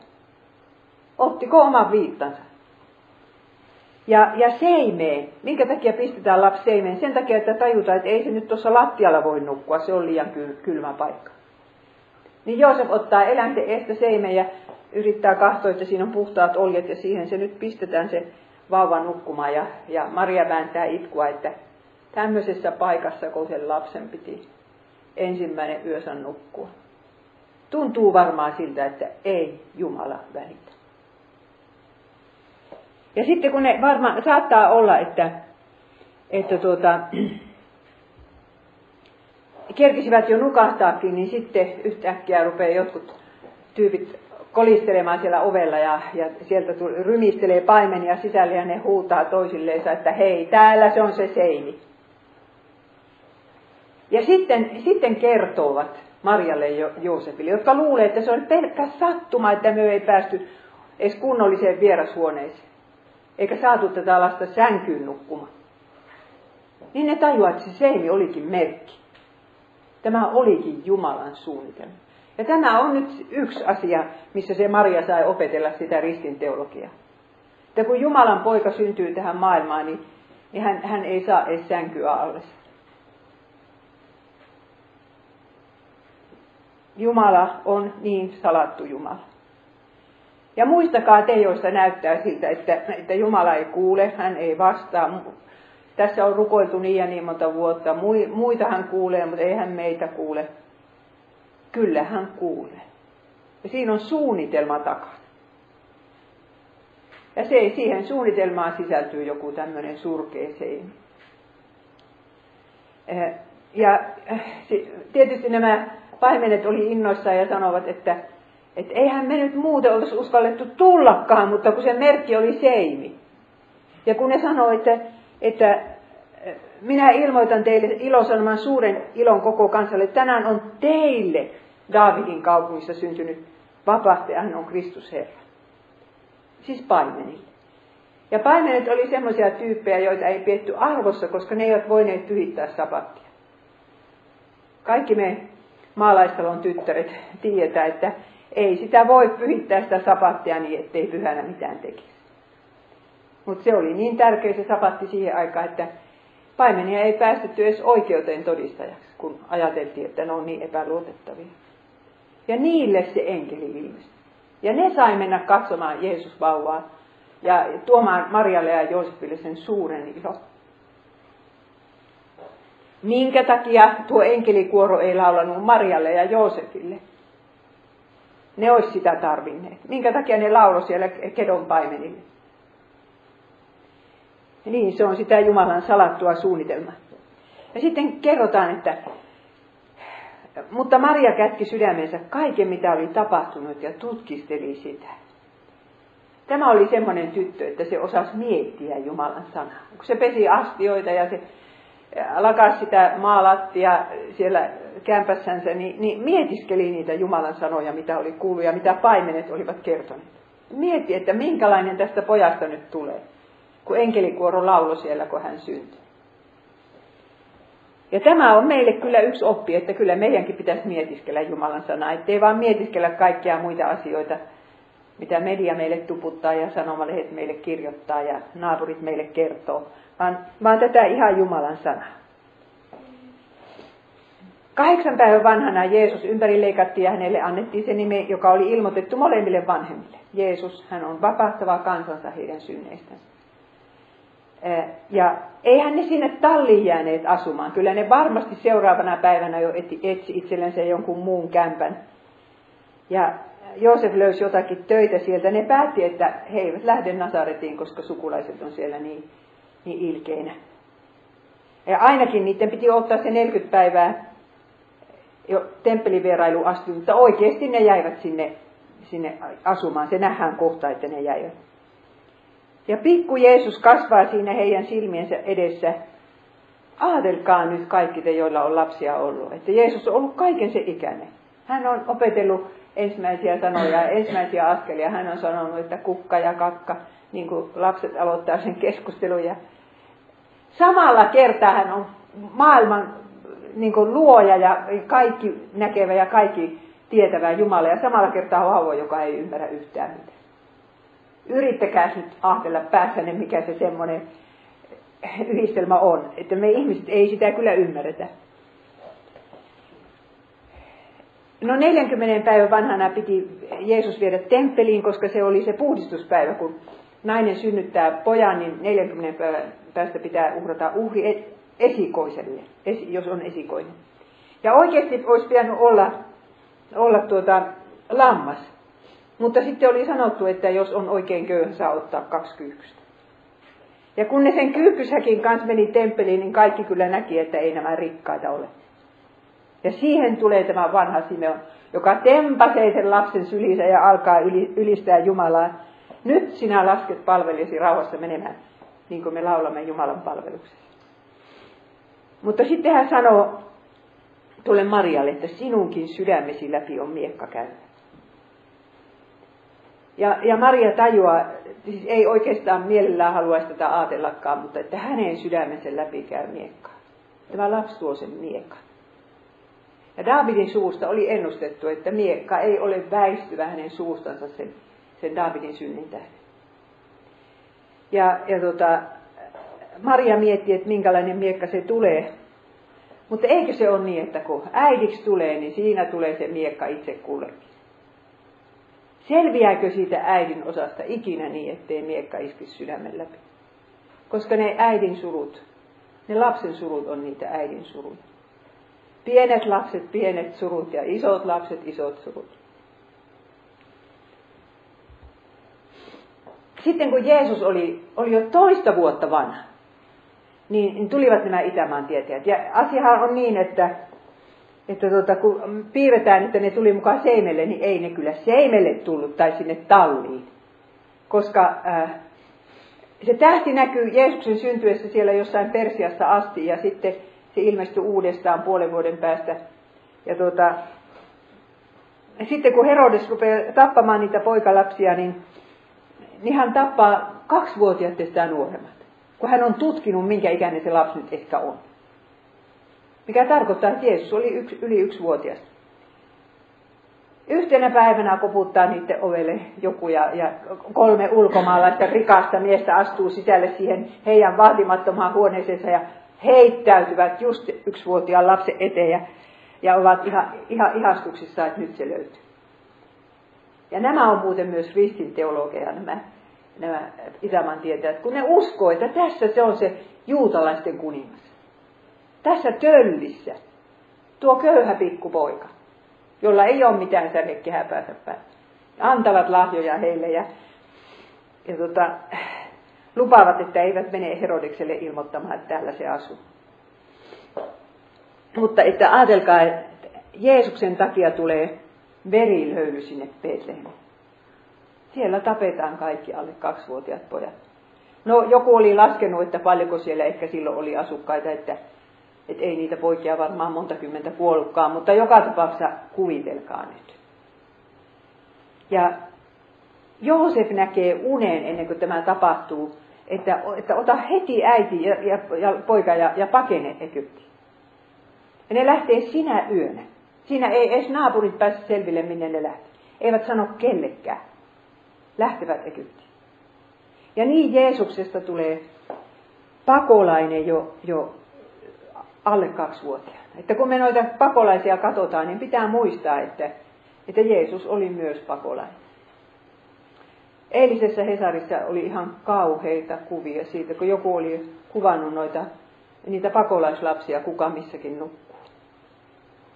Ottiko oman viittansa? Ja, ja seimeen. Minkä takia pistetään lapsi seimeen? Sen takia, että tajutaan, että ei se nyt tuossa lattialla voi nukkua, se on liian kylmä paikka. Niin Joosef ottaa eläinten estä seimeen ja yrittää katsoa, että siinä on puhtaat oljet ja siihen se nyt pistetään se vauva nukkumaan. Ja, ja Maria vääntää itkua, että tämmöisessä paikassa, kun sen lapsen piti ensimmäinen yönsä nukkua. Tuntuu varmaan siltä, että ei Jumala välitä. Ja sitten kun ne varmaan saattaa olla, että, että tuota, kerkisivät jo nukahtaakin, niin sitten yhtäkkiä rupeaa jotkut tyypit kolistelemaan siellä ovella ja, ja sieltä tuli, rymistelee paimenia sisälle ja ne huutaa toisilleensa, että hei, täällä se on se seini. Ja sitten, sitten kertovat Marjalle ja Joosefille, jotka luulee, että se on pelkkä sattuma, että me ei päästy edes kunnolliseen vierashuoneeseen eikä saatu tätä lasta sänkyyn nukkumaan. Niin ne tajuaa, että se seimi olikin merkki. Tämä olikin Jumalan suunnitelma. Ja tämä on nyt yksi asia, missä se Maria sai opetella sitä ristin teologiaa. Että kun Jumalan poika syntyy tähän maailmaan, niin, niin hän, hän ei saa edes sänkyä alles. Jumala on niin salattu Jumala. Ja muistakaa te, joista näyttää siltä, että, että Jumala ei kuule, hän ei vastaa. Tässä on rukoiltu niin ja niin monta vuotta. Muita hän kuulee, mutta ei hän meitä kuule. Kyllä hän kuulee. Ja siinä on suunnitelma takana. Ja se, siihen suunnitelmaan sisältyy joku tämmöinen surkea seini. Eh, ja eh, tietysti nämä paimenet oli innoissaan ja sanovat, että että eihän me nyt muuten olisi uskallettu tullakaan, mutta kun se merkki oli seimi. Ja kun ne sanoi, että, että minä ilmoitan teille ilosanoman suuren ilon koko kansalle. Tänään on teille Daavidin kaupungissa syntynyt vapahtaja, hän on Kristus Herra. Siis paimenille. Ja paimenet oli semmoisia tyyppejä, joita ei pietty arvossa, koska ne eivät voineet pyhittää sapattia. Kaikki me maalaistalon tyttäret tietää, että ei sitä voi pyhittää sitä sapattia niin, ettei pyhänä mitään tekisi. Mutta se oli niin tärkeä se sapatti siihen aikaan, että paimenia ei päästetty edes oikeuteen todistajaksi, kun ajateltiin, että ne on niin epäluotettavia. Ja niille se enkeli ilmestyi. Ja ne sai mennä katsomaan Jeesus vauvaa ja tuomaan Marjalle ja Joosefille sen suuren ilo. Minkä takia tuo enkelikuoro ei laulanut Marjalle ja Joosefille? Ne olisi sitä tarvinneet. Minkä takia ne lauloi siellä kedon paimenille? Ja niin, se on sitä Jumalan salattua suunnitelmaa. Ja sitten kerrotaan, että mutta Maria kätki sydämensä kaiken, mitä oli tapahtunut ja tutkisteli sitä. Tämä oli semmoinen tyttö, että se osasi miettiä Jumalan sanaa. Kun se pesi astioita ja se lakas sitä maalattia siellä kämpässänsä, niin, niin mietiskeli niitä Jumalan sanoja, mitä oli kuullut ja mitä paimenet olivat kertoneet. Mietti, että minkälainen tästä pojasta nyt tulee. kun enkelikuoro laulo siellä, kun hän syntyi. Ja tämä on meille kyllä yksi oppi, että kyllä meidänkin pitäisi mietiskellä Jumalan sanaa, ettei vaan mietiskellä kaikkia muita asioita, mitä media meille tuputtaa ja sanomalehdet meille kirjoittaa ja naapurit meille kertoo, vaan, vaan tätä ihan Jumalan sanaa. Kahdeksan päivän vanhana Jeesus ympäri leikattiin ja hänelle annettiin se nimi, joka oli ilmoitettu molemmille vanhemmille. Jeesus, hän on vapahtava kansansa heidän synneistänsä. Ja eihän ne sinne talliin jääneet asumaan. Kyllä ne varmasti seuraavana päivänä jo etsi itsellensä jonkun muun kämpän. Ja Joosef löysi jotakin töitä sieltä. Ne päätti, että he eivät lähde Nasaretiin, koska sukulaiset on siellä niin, niin ilkeinä. Ja ainakin niiden piti ottaa se 40 päivää jo temppelivierailu asti, mutta oikeasti ne jäivät sinne, sinne asumaan. Se nähdään kohta, että ne jäivät. Ja pikku Jeesus kasvaa siinä heidän silmiensä edessä. Aatelkaa nyt kaikki te, joilla on lapsia ollut, että Jeesus on ollut kaiken se ikäinen. Hän on opetellut ensimmäisiä sanoja ja ensimmäisiä askelia. Hän on sanonut, että kukka ja kakka, niin kuin lapset aloittaa sen keskustelun. Ja samalla kertaa hän on maailman niin kuin luoja ja kaikki näkevä ja kaikki tietävä Jumala. Ja samalla kertaa vauva, joka ei ymmärrä yhtään mitään. Yrittäkää nyt ahdella päässänne, mikä se semmoinen yhdistelmä on. Että me ihmiset ei sitä kyllä ymmärretä. No 40 päivän vanhana piti Jeesus viedä temppeliin, koska se oli se puhdistuspäivä, kun nainen synnyttää pojan, niin 40 päivän päästä pitää uhrata uhri e- esikoiselle, jos on esikoinen. Ja oikeasti olisi pitänyt olla, olla tuota, lammas. Mutta sitten oli sanottu, että jos on oikein köyhä, saa ottaa kaksi kyyhkystä. Ja kun ne sen kyyhkysäkin kanssa meni temppeliin, niin kaikki kyllä näki, että ei nämä rikkaita ole. Ja siihen tulee tämä vanha Simeon, joka tempasee sen lapsen sylissä ja alkaa ylistää Jumalaa. Nyt sinä lasket palvelijasi rauhassa menemään, niin kuin me laulamme Jumalan palveluksessa. Mutta sitten hän sanoo tuolle Marialle, että sinunkin sydämesi läpi on miekka käynyt. Ja, ja Maria tajuaa, siis ei oikeastaan mielellään haluaisi tätä ajatellakaan, mutta että hänen sydämensä läpi käy miekka. Tämä lapsi tuo sen miekan. Ja Daavidin suusta oli ennustettu, että miekka ei ole väistyvä hänen suustansa sen, sen Daavidin synnin tähden. Ja, ja tota, Maria mietti, että minkälainen miekka se tulee. Mutta eikö se ole niin, että kun äidiksi tulee, niin siinä tulee se miekka itse kullekin. Selviääkö siitä äidin osasta ikinä niin, ettei miekka iskisi sydämen läpi? Koska ne äidin surut, ne lapsen surut on niitä äidin surut. Pienet lapset, pienet surut ja isot lapset, isot surut. Sitten kun Jeesus oli, oli jo toista vuotta vanha, niin, niin tulivat nämä Itämaan tietäjät. Ja asiahan on niin, että että tota, kun piirretään, että ne tuli mukaan Seimelle, niin ei ne kyllä Seimelle tullut tai sinne talliin. Koska äh, se tähti näkyy Jeesuksen syntyessä siellä jossain Persiassa asti ja sitten se ilmestyi uudestaan puolen vuoden päästä. Ja tuota, sitten kun Herodes rupeaa tappamaan niitä poikalapsia, niin, niin hän tappaa kaksivuotiaat sitä nuoremmat. Kun hän on tutkinut, minkä ikäinen se lapsi nyt ehkä on. Mikä tarkoittaa, että Jeesus oli yksi, yli yksivuotias. Yhtenä päivänä koputtaa niiden ovelle joku ja, ja kolme ulkomaalaista rikasta miestä astuu sisälle siihen heidän vaatimattomaan huoneeseensa ja heittäytyvät just yksivuotiaan lapsen eteen ja, ja ovat ihan, ihan ihastuksissa, että nyt se löytyy. Ja nämä on muuten myös ristin teologeja, nämä, nämä Itämaan tietäjät, kun ne uskoo, että tässä se on se juutalaisten kuningas. Tässä töllissä tuo köyhä pikkupoika, jolla ei ole mitään särjekehää päässä päin, antavat lahjoja heille ja, ja tota, lupaavat, että eivät mene Herodikselle ilmoittamaan, että täällä se asuu. Mutta että ajatelkaa, että Jeesuksen takia tulee verilöyly sinne Betlehemiin. Siellä tapetaan kaikki alle kaksivuotiaat pojat. No joku oli laskenut, että paljonko siellä ehkä silloin oli asukkaita, että et ei niitä poikia varmaan monta kymmentä kuollutkaan, mutta joka tapauksessa kuvitelkaa nyt. Ja Joosef näkee unen ennen kuin tämä tapahtuu, että, että ota heti äiti ja, ja, ja poika ja, ja pakene Egyptiin. Ja ne lähtee sinä yönä. Siinä ei edes naapurit pääse selville, minne ne lähtee. Eivät sano kellekään. Lähtevät Egyptiin. Ja niin Jeesuksesta tulee pakolainen jo, jo alle kaksivuotiaana. Että kun me noita pakolaisia katsotaan, niin pitää muistaa, että, että Jeesus oli myös pakolainen. Eilisessä Hesarissa oli ihan kauheita kuvia siitä, kun joku oli kuvannut noita, niitä pakolaislapsia, kuka missäkin nukkuu.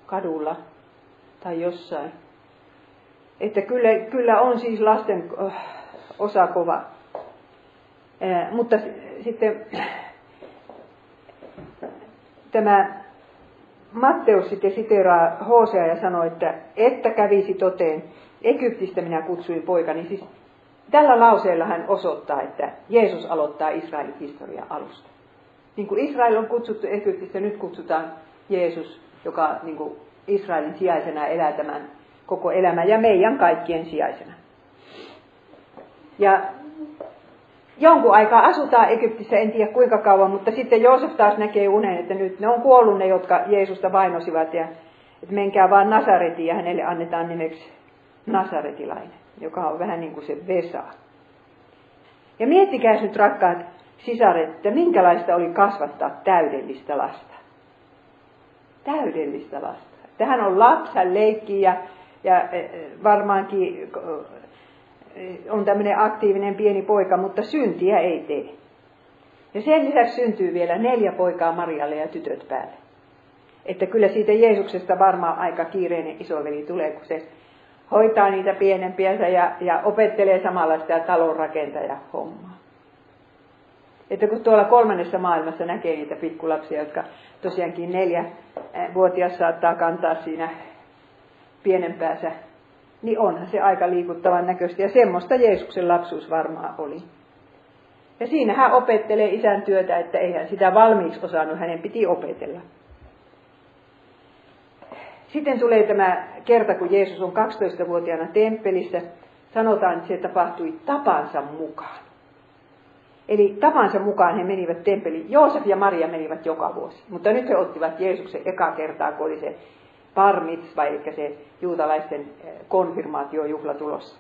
Kadulla tai jossain. Että kyllä, kyllä on siis lasten äh, osa kova. Ää, mutta sitten tämä Matteus sitten siteraa Hosea ja sanoi, että että kävisi toteen, Egyptistä minä kutsuin poikani. Siis tällä lauseella hän osoittaa, että Jeesus aloittaa Israelin historian alusta. Niin kuin Israel on kutsuttu Egyptistä, nyt kutsutaan Jeesus, joka niin kuin Israelin sijaisena elää tämän koko elämän ja meidän kaikkien sijaisena. Ja jonkun aikaa asutaan Egyptissä, en tiedä kuinka kauan, mutta sitten Joosef taas näkee unen, että nyt ne on kuollut ne, jotka Jeesusta vainosivat ja että menkää vaan Nasaretiin ja hänelle annetaan nimeksi Nasaretilainen, joka on vähän niin kuin se Vesa. Ja miettikää nyt rakkaat sisaret, että minkälaista oli kasvattaa täydellistä lasta. Täydellistä lasta. Tähän on lapsi, hän leikkii ja, ja e, e, varmaankin on tämmöinen aktiivinen pieni poika, mutta syntiä ei tee. Ja sen lisäksi syntyy vielä neljä poikaa Marialle ja tytöt päälle. Että kyllä siitä Jeesuksesta varmaan aika kiireinen isoveli tulee, kun se hoitaa niitä pienempiä ja, ja opettelee samalla sitä talonrakentaja hommaa. Että kun tuolla kolmannessa maailmassa näkee niitä pikkulapsia, jotka tosiaankin neljä vuotias saattaa kantaa siinä pienempäänsä niin onhan se aika liikuttavan näköistä. Ja semmoista Jeesuksen lapsuus varmaan oli. Ja siinä hän opettelee isän työtä, että eihän sitä valmiiksi osannut, hänen piti opetella. Sitten tulee tämä kerta, kun Jeesus on 12-vuotiaana temppelissä. Sanotaan, että se tapahtui tapansa mukaan. Eli tapansa mukaan he menivät temppeliin. Joosef ja Maria menivät joka vuosi. Mutta nyt he ottivat Jeesuksen eka kertaa, kun oli se bar mitzva, eli se juutalaisten eh, konfirmaatiojuhla tulossa.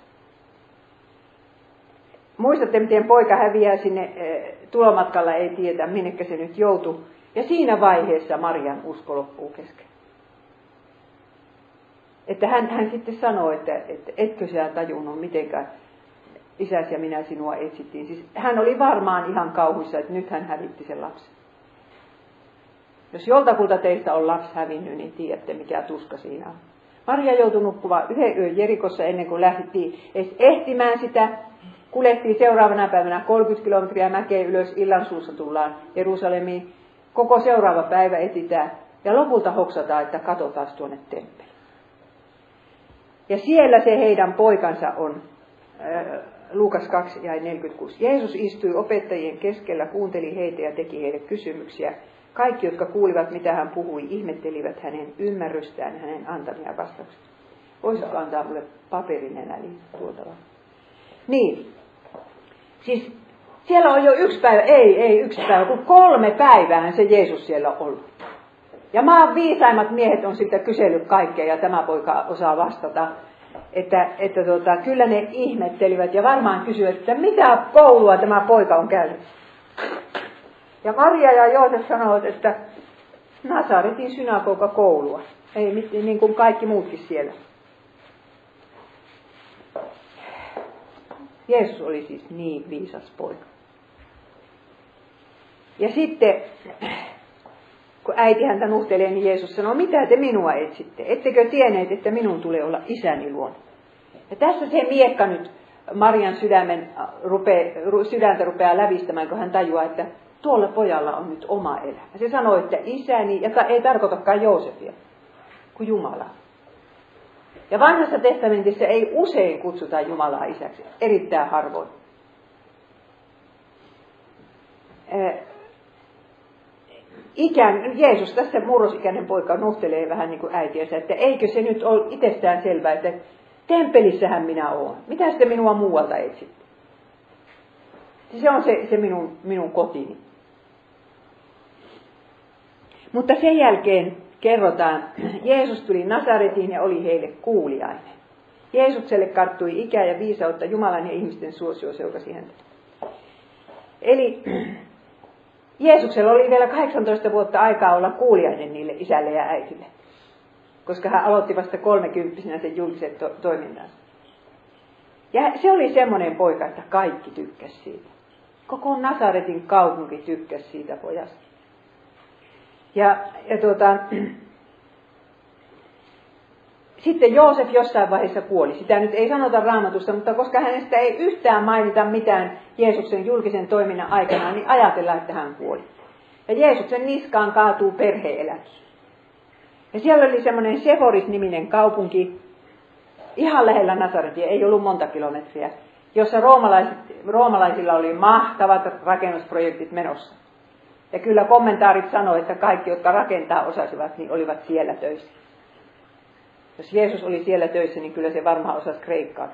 Muistatte, miten poika häviää sinne eh, tulomatkalla, ei tiedä, minnekä se nyt joutuu. Ja siinä vaiheessa Marian usko loppuu kesken. Että hän, hän sitten sanoo, että, että etkö sinä tajunnut, mitenkään isäsi ja minä sinua etsittiin. Siis hän oli varmaan ihan kauhuissa, että nyt hän hävitti sen lapsen. Jos joltakulta teistä on lapsi hävinnyt, niin tiedätte mikä tuska siinä on. Maria joutui nukkumaan yhden yön Jerikossa ennen kuin lähdettiin edes ehtimään sitä. Kuljettiin seuraavana päivänä 30 kilometriä mäkeä ylös, illan suussa tullaan Jerusalemiin. Koko seuraava päivä etitään ja lopulta hoksataan, että katsotaan tuonne temppeli. Ja siellä se heidän poikansa on, Luukas 2 ja 46. Jeesus istui opettajien keskellä, kuunteli heitä ja teki heille kysymyksiä. Kaikki, jotka kuulivat, mitä hän puhui, ihmettelivät hänen ymmärrystään, hänen antamia vastauksia. Voisitko antaa mulle paperinen eli tuolta Niin. Siis siellä on jo yksi päivä, ei, ei yksi päivä, kun kolme päivää se Jeesus siellä on ollut. Ja maan viisaimmat miehet on sitten kysellyt kaikkea ja tämä poika osaa vastata. Että, että tota, kyllä ne ihmettelivät ja varmaan kysyivät, että mitä koulua tämä poika on käynyt. Ja Maria ja Joosef sanovat, että Nasaretin synagoga koulua. Ei niin kuin kaikki muutkin siellä. Jeesus oli siis niin viisas poika. Ja sitten, kun äiti häntä nuhtelee, niin Jeesus sanoo, mitä te minua etsitte? Ettekö tienneet, että minun tulee olla isäni luona? Ja tässä se miekka nyt Marian sydämen, rupee, sydäntä rupeaa lävistämään, kun hän tajuaa, että tuolla pojalla on nyt oma elämä. Se sanoi, että isäni, ja ei tarkoitakaan Joosefia, kuin Jumala. Ja vanhassa testamentissa ei usein kutsuta Jumalaa isäksi, erittäin harvoin. Ikään, Jeesus, tässä murrosikäinen poika nuhtelee vähän niin kuin äitiönsä, että eikö se nyt ole itsestään selvää, että tempelissähän minä olen. Mitä sitten minua muualta etsit? Se on se, se minun, minun kotini. Mutta sen jälkeen kerrotaan, Jeesus tuli Nasaretiin ja oli heille kuuliainen. Jeesukselle karttui ikää ja viisautta Jumalan ja ihmisten suosio seurasi häntä. Eli Jeesuksella oli vielä 18 vuotta aikaa olla kuuliainen niille isälle ja äitille, koska hän aloitti vasta kolmekymppisenä sen julkisen to- toiminnan. Ja se oli semmoinen poika, että kaikki tykkäsi siitä. Koko Nasaretin kaupunki tykkäsi siitä pojasta. Ja, ja tuota, sitten Joosef jossain vaiheessa kuoli. Sitä nyt ei sanota raamatusta, mutta koska hänestä ei yhtään mainita mitään Jeesuksen julkisen toiminnan aikana, niin ajatellaan, että hän kuoli. Ja Jeesuksen niskaan kaatuu perheeläki. Ja siellä oli semmoinen Seforis-niminen kaupunki, ihan lähellä Nazaretia, ei ollut monta kilometriä, jossa roomalaisilla oli mahtavat rakennusprojektit menossa. Ja kyllä kommentaarit sanoivat, että kaikki, jotka rakentaa osasivat, niin olivat siellä töissä. Jos Jeesus oli siellä töissä, niin kyllä se varmaan osasi kreikkaa.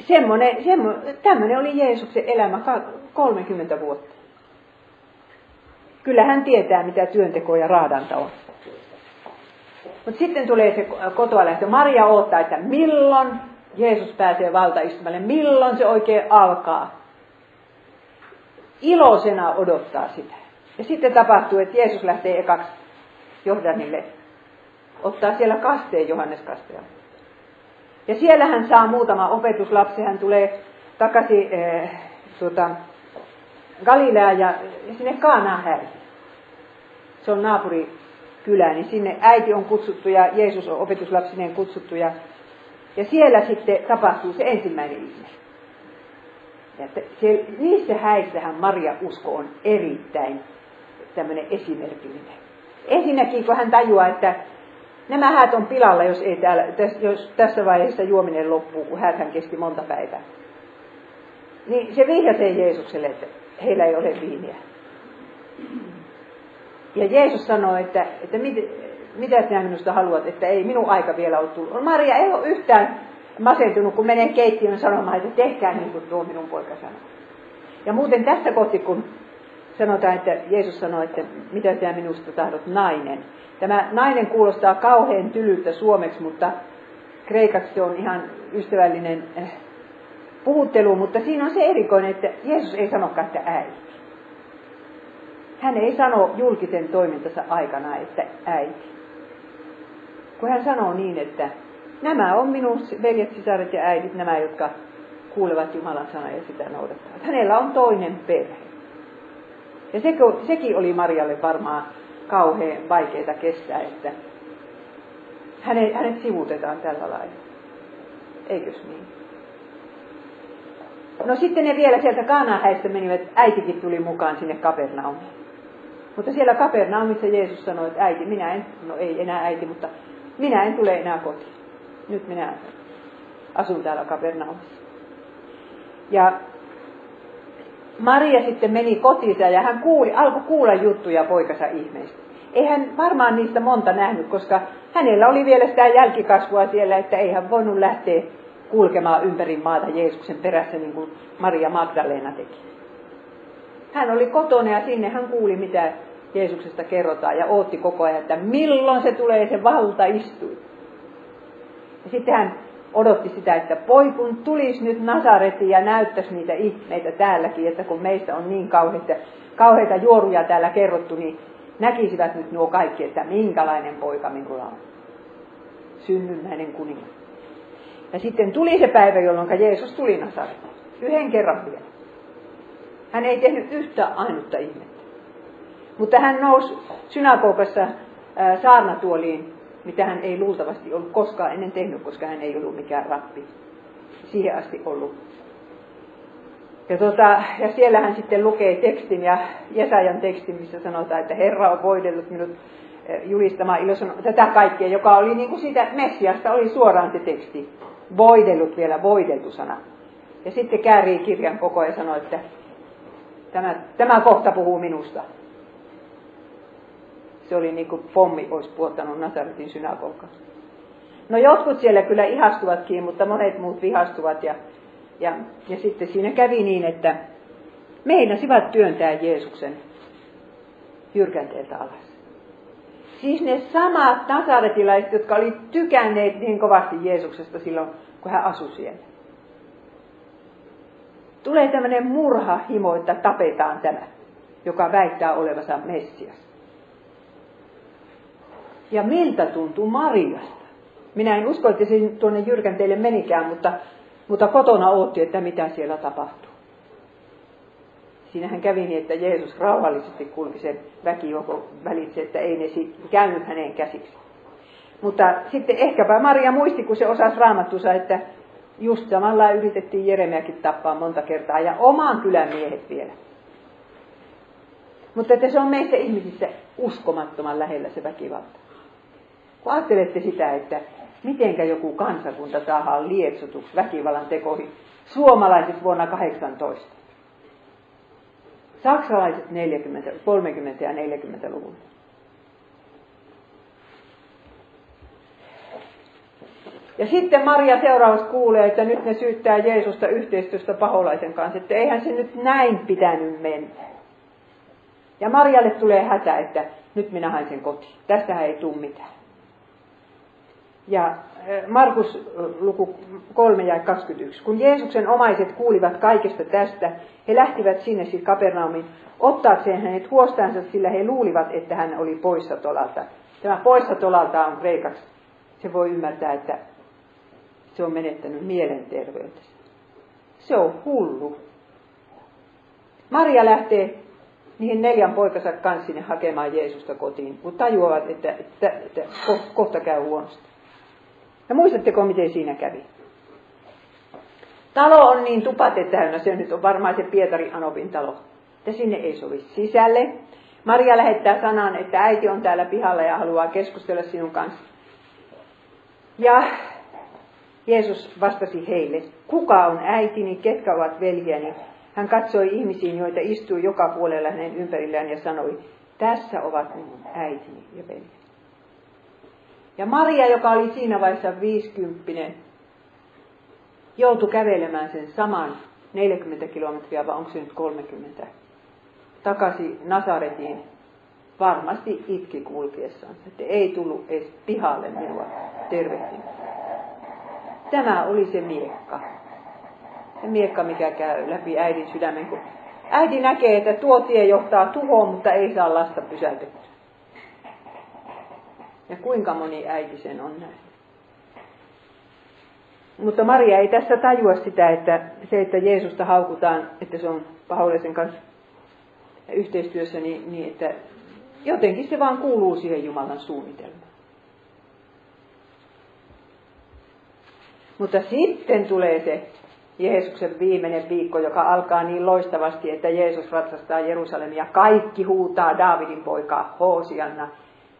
Semmoinen, semmoinen, tämmöinen oli Jeesuksen elämä 30 vuotta. Kyllä hän tietää, mitä työnteko ja raadanta on. Mutta sitten tulee se kotoa lähtö. Maria odottaa, että milloin Jeesus pääsee valtaistumalle, milloin se oikein alkaa. Iloisena odottaa sitä. Ja sitten tapahtuu, että Jeesus lähtee ekaksi Jordanille ottaa siellä kasteen Johannes kastea. Ja siellä hän saa muutama opetuslapsi, hän tulee takaisin eh, tuota, Galileaan ja sinne Kaanaan häi. Se on naapurikylä, niin sinne äiti on kutsuttu ja Jeesus on opetuslapsineen kutsuttu ja, ja siellä sitten tapahtuu se ensimmäinen ihme. Ja se, niissä häissähän Maria usko on erittäin tämmöinen esimerkillinen. Ensinnäkin, kun hän tajuaa, että nämä häät on pilalla, jos, ei täällä, jos tässä vaiheessa juominen loppuu, kun hän kesti monta päivää. Niin se vihjasee Jeesukselle, että heillä ei ole viiniä. Ja Jeesus sanoi, että, että mit, mitä sinä minusta haluat, että ei minun aika vielä ole tullut. Maria ei ole yhtään masentunut, kun menee keittiöön sanomaan, että tehkää niin kuin tuo minun poika sanoo. Ja muuten tässä kohti, kun sanotaan, että Jeesus sanoi, että mitä sinä minusta tahdot nainen. Tämä nainen kuulostaa kauhean tylyltä suomeksi, mutta kreikaksi se on ihan ystävällinen eh, puhuttelu, mutta siinä on se erikoinen, että Jeesus ei sanokaan, että äiti. Hän ei sano julkisen toimintansa aikana, että äiti. Kun hän sanoo niin, että nämä on minun veljet, sisaret ja äidit, nämä, jotka kuulevat Jumalan sanaa ja sitä noudattavat. Hänellä on toinen perhe. Ja sekin oli Marjalle varmaan kauhean vaikeaa kestää, että hänet, hänet sivutetaan tällä lailla. Eikös niin? No sitten ne vielä sieltä Kaanahäistä menivät, äitikin tuli mukaan sinne Kapernaumiin. Mutta siellä Kapernaumissa Jeesus sanoi, että äiti, minä en, no ei enää äiti, mutta minä en tule enää kotiin. Nyt minä asun täällä Kapernaumissa. Ja Maria sitten meni kotiinsa ja hän kuuli, alkoi kuulla juttuja poikansa ihmeistä. Ei hän varmaan niistä monta nähnyt, koska hänellä oli vielä sitä jälkikasvua siellä, että ei hän voinut lähteä kulkemaan ympäri maata Jeesuksen perässä niin kuin Maria Magdalena teki. Hän oli kotona ja sinne hän kuuli, mitä Jeesuksesta kerrotaan ja ootti koko ajan, että milloin se tulee se valta istui. Ja sitten hän odotti sitä, että poi kun tulisi nyt Nasaretiin ja näyttäisi niitä ihmeitä täälläkin, että kun meistä on niin kauheita, kauheita juoruja täällä kerrottu, niin näkisivät nyt nuo kaikki, että minkälainen poika minulla on. Synnynnäinen kuningas. Ja sitten tuli se päivä, jolloin Jeesus tuli Nasaretiin. Yhden kerran vielä. Hän ei tehnyt yhtä ainutta ihmettä. Mutta hän nousi synagogassa saarnatuoliin mitä hän ei luultavasti ollut koskaan ennen tehnyt, koska hän ei ollut mikään rappi siihen asti ollut. Ja, tuota, ja siellä hän sitten lukee tekstin ja Jesajan tekstin, missä sanotaan, että Herra on voidellut minut eh, julistamaan ilosan, tätä kaikkea, joka oli niin kuin siitä Messiasta, oli suoraan se teksti. Voidellut vielä, voideltu sana. Ja sitten käärii kirjan koko ja sanoi, että tämä, tämä kohta puhuu minusta. Se oli niin kuin pommi olisi puottanut Nazaretin synagoga. No jotkut siellä kyllä ihastuvatkin, mutta monet muut vihastuvat ja Ja, ja sitten siinä kävi niin, että meinasivat työntää Jeesuksen jyrkänteeltä alas. Siis ne samat nasaretilaiset, jotka oli tykänneet niin kovasti Jeesuksesta silloin, kun hän asui siellä. Tulee tämmöinen murhahimo, että tapetaan tämä, joka väittää olevansa Messias. Ja miltä tuntuu Mariasta? Minä en usko, että se tuonne teille menikään, mutta, mutta kotona ootti, että mitä siellä tapahtuu. Siinähän kävi niin, että Jeesus rauhallisesti kulki sen väkijoukon välitse, että ei ne käynyt hänen käsiksi. Mutta sitten ehkäpä Maria muisti, kun se osasi raamattusa, että just samalla yritettiin Jeremiakin tappaa monta kertaa ja omaan kylän miehet vielä. Mutta että se on meistä ihmisissä uskomattoman lähellä se väkivalta. Kun ajattelette sitä, että mitenkä joku kansakunta saadaan lietsotuksi väkivallan tekoihin, suomalaiset vuonna 18. Saksalaiset 40, 30 ja 40-luvulla. Ja sitten Maria seuraavaksi kuulee, että nyt ne syyttää Jeesusta yhteistyöstä paholaisen kanssa, että eihän se nyt näin pitänyt mennä. Ja Marialle tulee hätä, että nyt minä hain sen kotiin. Tästähän ei tule mitään. Ja Markus luku 3 ja 21. Kun Jeesuksen omaiset kuulivat kaikesta tästä, he lähtivät sinne siis Kapernaumin ottaakseen hänet huostaansa, sillä he luulivat, että hän oli poissa tolalta. Tämä poissa tolalta on kreikaksi. Se voi ymmärtää, että se on menettänyt mielenterveytensä. Se on hullu. Maria lähtee niihin neljän poikansa kanssa sinne hakemaan Jeesusta kotiin, kun tajuavat, että, että, että kohta käy huonosti. Ja muistatteko, miten siinä kävi? Talo on niin tupate täynnä, se nyt on varmaan se Pietari Anovin talo, että sinne ei sovi sisälle. Maria lähettää sanan, että äiti on täällä pihalla ja haluaa keskustella sinun kanssa. Ja Jeesus vastasi heille, kuka on äitini, ketkä ovat veljeni? Hän katsoi ihmisiin, joita istui joka puolella hänen ympärillään ja sanoi, tässä ovat minun äitini ja veljeni. Ja Maria, joka oli siinä vaiheessa viisikymppinen, joutui kävelemään sen saman 40 kilometriä, vai onko se nyt 30, takaisin Nasaretiin. Varmasti itki kulkiessaan, että ei tullut edes pihalle minua tervehtimään. Tämä oli se miekka. Se miekka, mikä käy läpi äidin sydämen, kun äiti näkee, että tuo tie johtaa tuhoon, mutta ei saa lasta pysäytettyä. Ja kuinka moni äiti sen on näin. Mutta Maria ei tässä tajua sitä, että se, että Jeesusta haukutaan, että se on pahoillisen kanssa yhteistyössä, niin, niin että jotenkin se vaan kuuluu siihen Jumalan suunnitelmaan. Mutta sitten tulee se Jeesuksen viimeinen viikko, joka alkaa niin loistavasti, että Jeesus ratsastaa Jerusalemia. Kaikki huutaa Daavidin poikaa Hoosianna.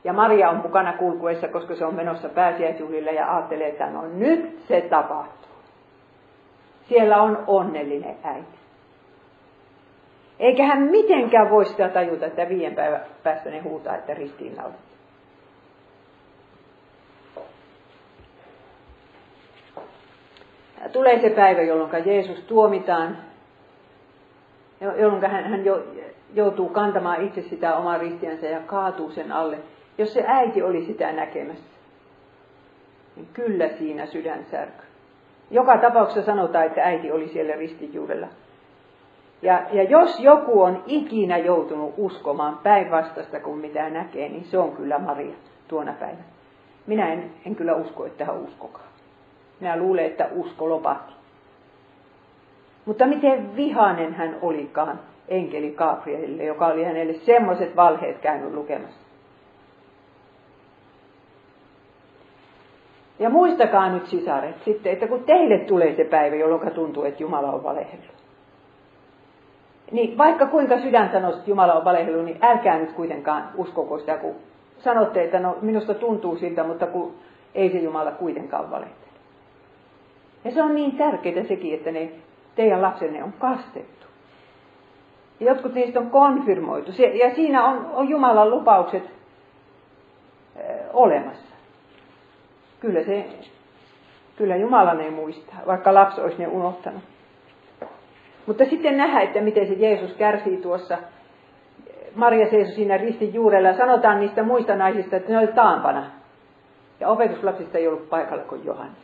Ja Maria on mukana kulkuessa, koska se on menossa pääsiäisjuhlille ja ajattelee, että no nyt se tapahtuu. Siellä on onnellinen äiti. Eikä hän mitenkään voi sitä tajuta, että viien päivän päästä ne huutaa, että ristiinnaulittu. Tulee se päivä, jolloin Jeesus tuomitaan, jolloin hän, hän joutuu kantamaan itse sitä omaa ristiänsä ja kaatuu sen alle. Jos se äiti oli sitä näkemässä, niin kyllä siinä sydän särky. Joka tapauksessa sanotaan, että äiti oli siellä ristin juurella. Ja, ja jos joku on ikinä joutunut uskomaan päinvastaista kuin mitä näkee, niin se on kyllä Maria tuona päivänä. Minä en, en kyllä usko, että hän uskokaa. Minä luulen, että usko lopahti. Mutta miten vihanen hän olikaan enkeli Gabrielille, joka oli hänelle semmoiset valheet käynyt lukemassa. Ja muistakaa nyt sisaret sitten, että kun teille tulee se päivä, jolloin tuntuu, että Jumala on valehellut. Niin vaikka kuinka sydän sanoo, että Jumala on valehellut, niin älkää nyt kuitenkaan uskoko sitä, kun sanotte, että no minusta tuntuu siltä, mutta kun ei se Jumala kuitenkaan valehtele. Ja se on niin tärkeää sekin, että ne teidän lapsenne on kastettu. Jotkut niistä on konfirmoitu. Ja siinä on, on Jumalan lupaukset ö, olemassa. Kyllä se, kyllä Jumala ne muistaa, vaikka lapsi olisi ne unohtanut. Mutta sitten nähdään, että miten se Jeesus kärsii tuossa. Maria seisoi siinä ristin juurella sanotaan niistä muista naisista, että ne oli taampana. Ja opetuslapsista ei ollut paikalla kuin Johannes.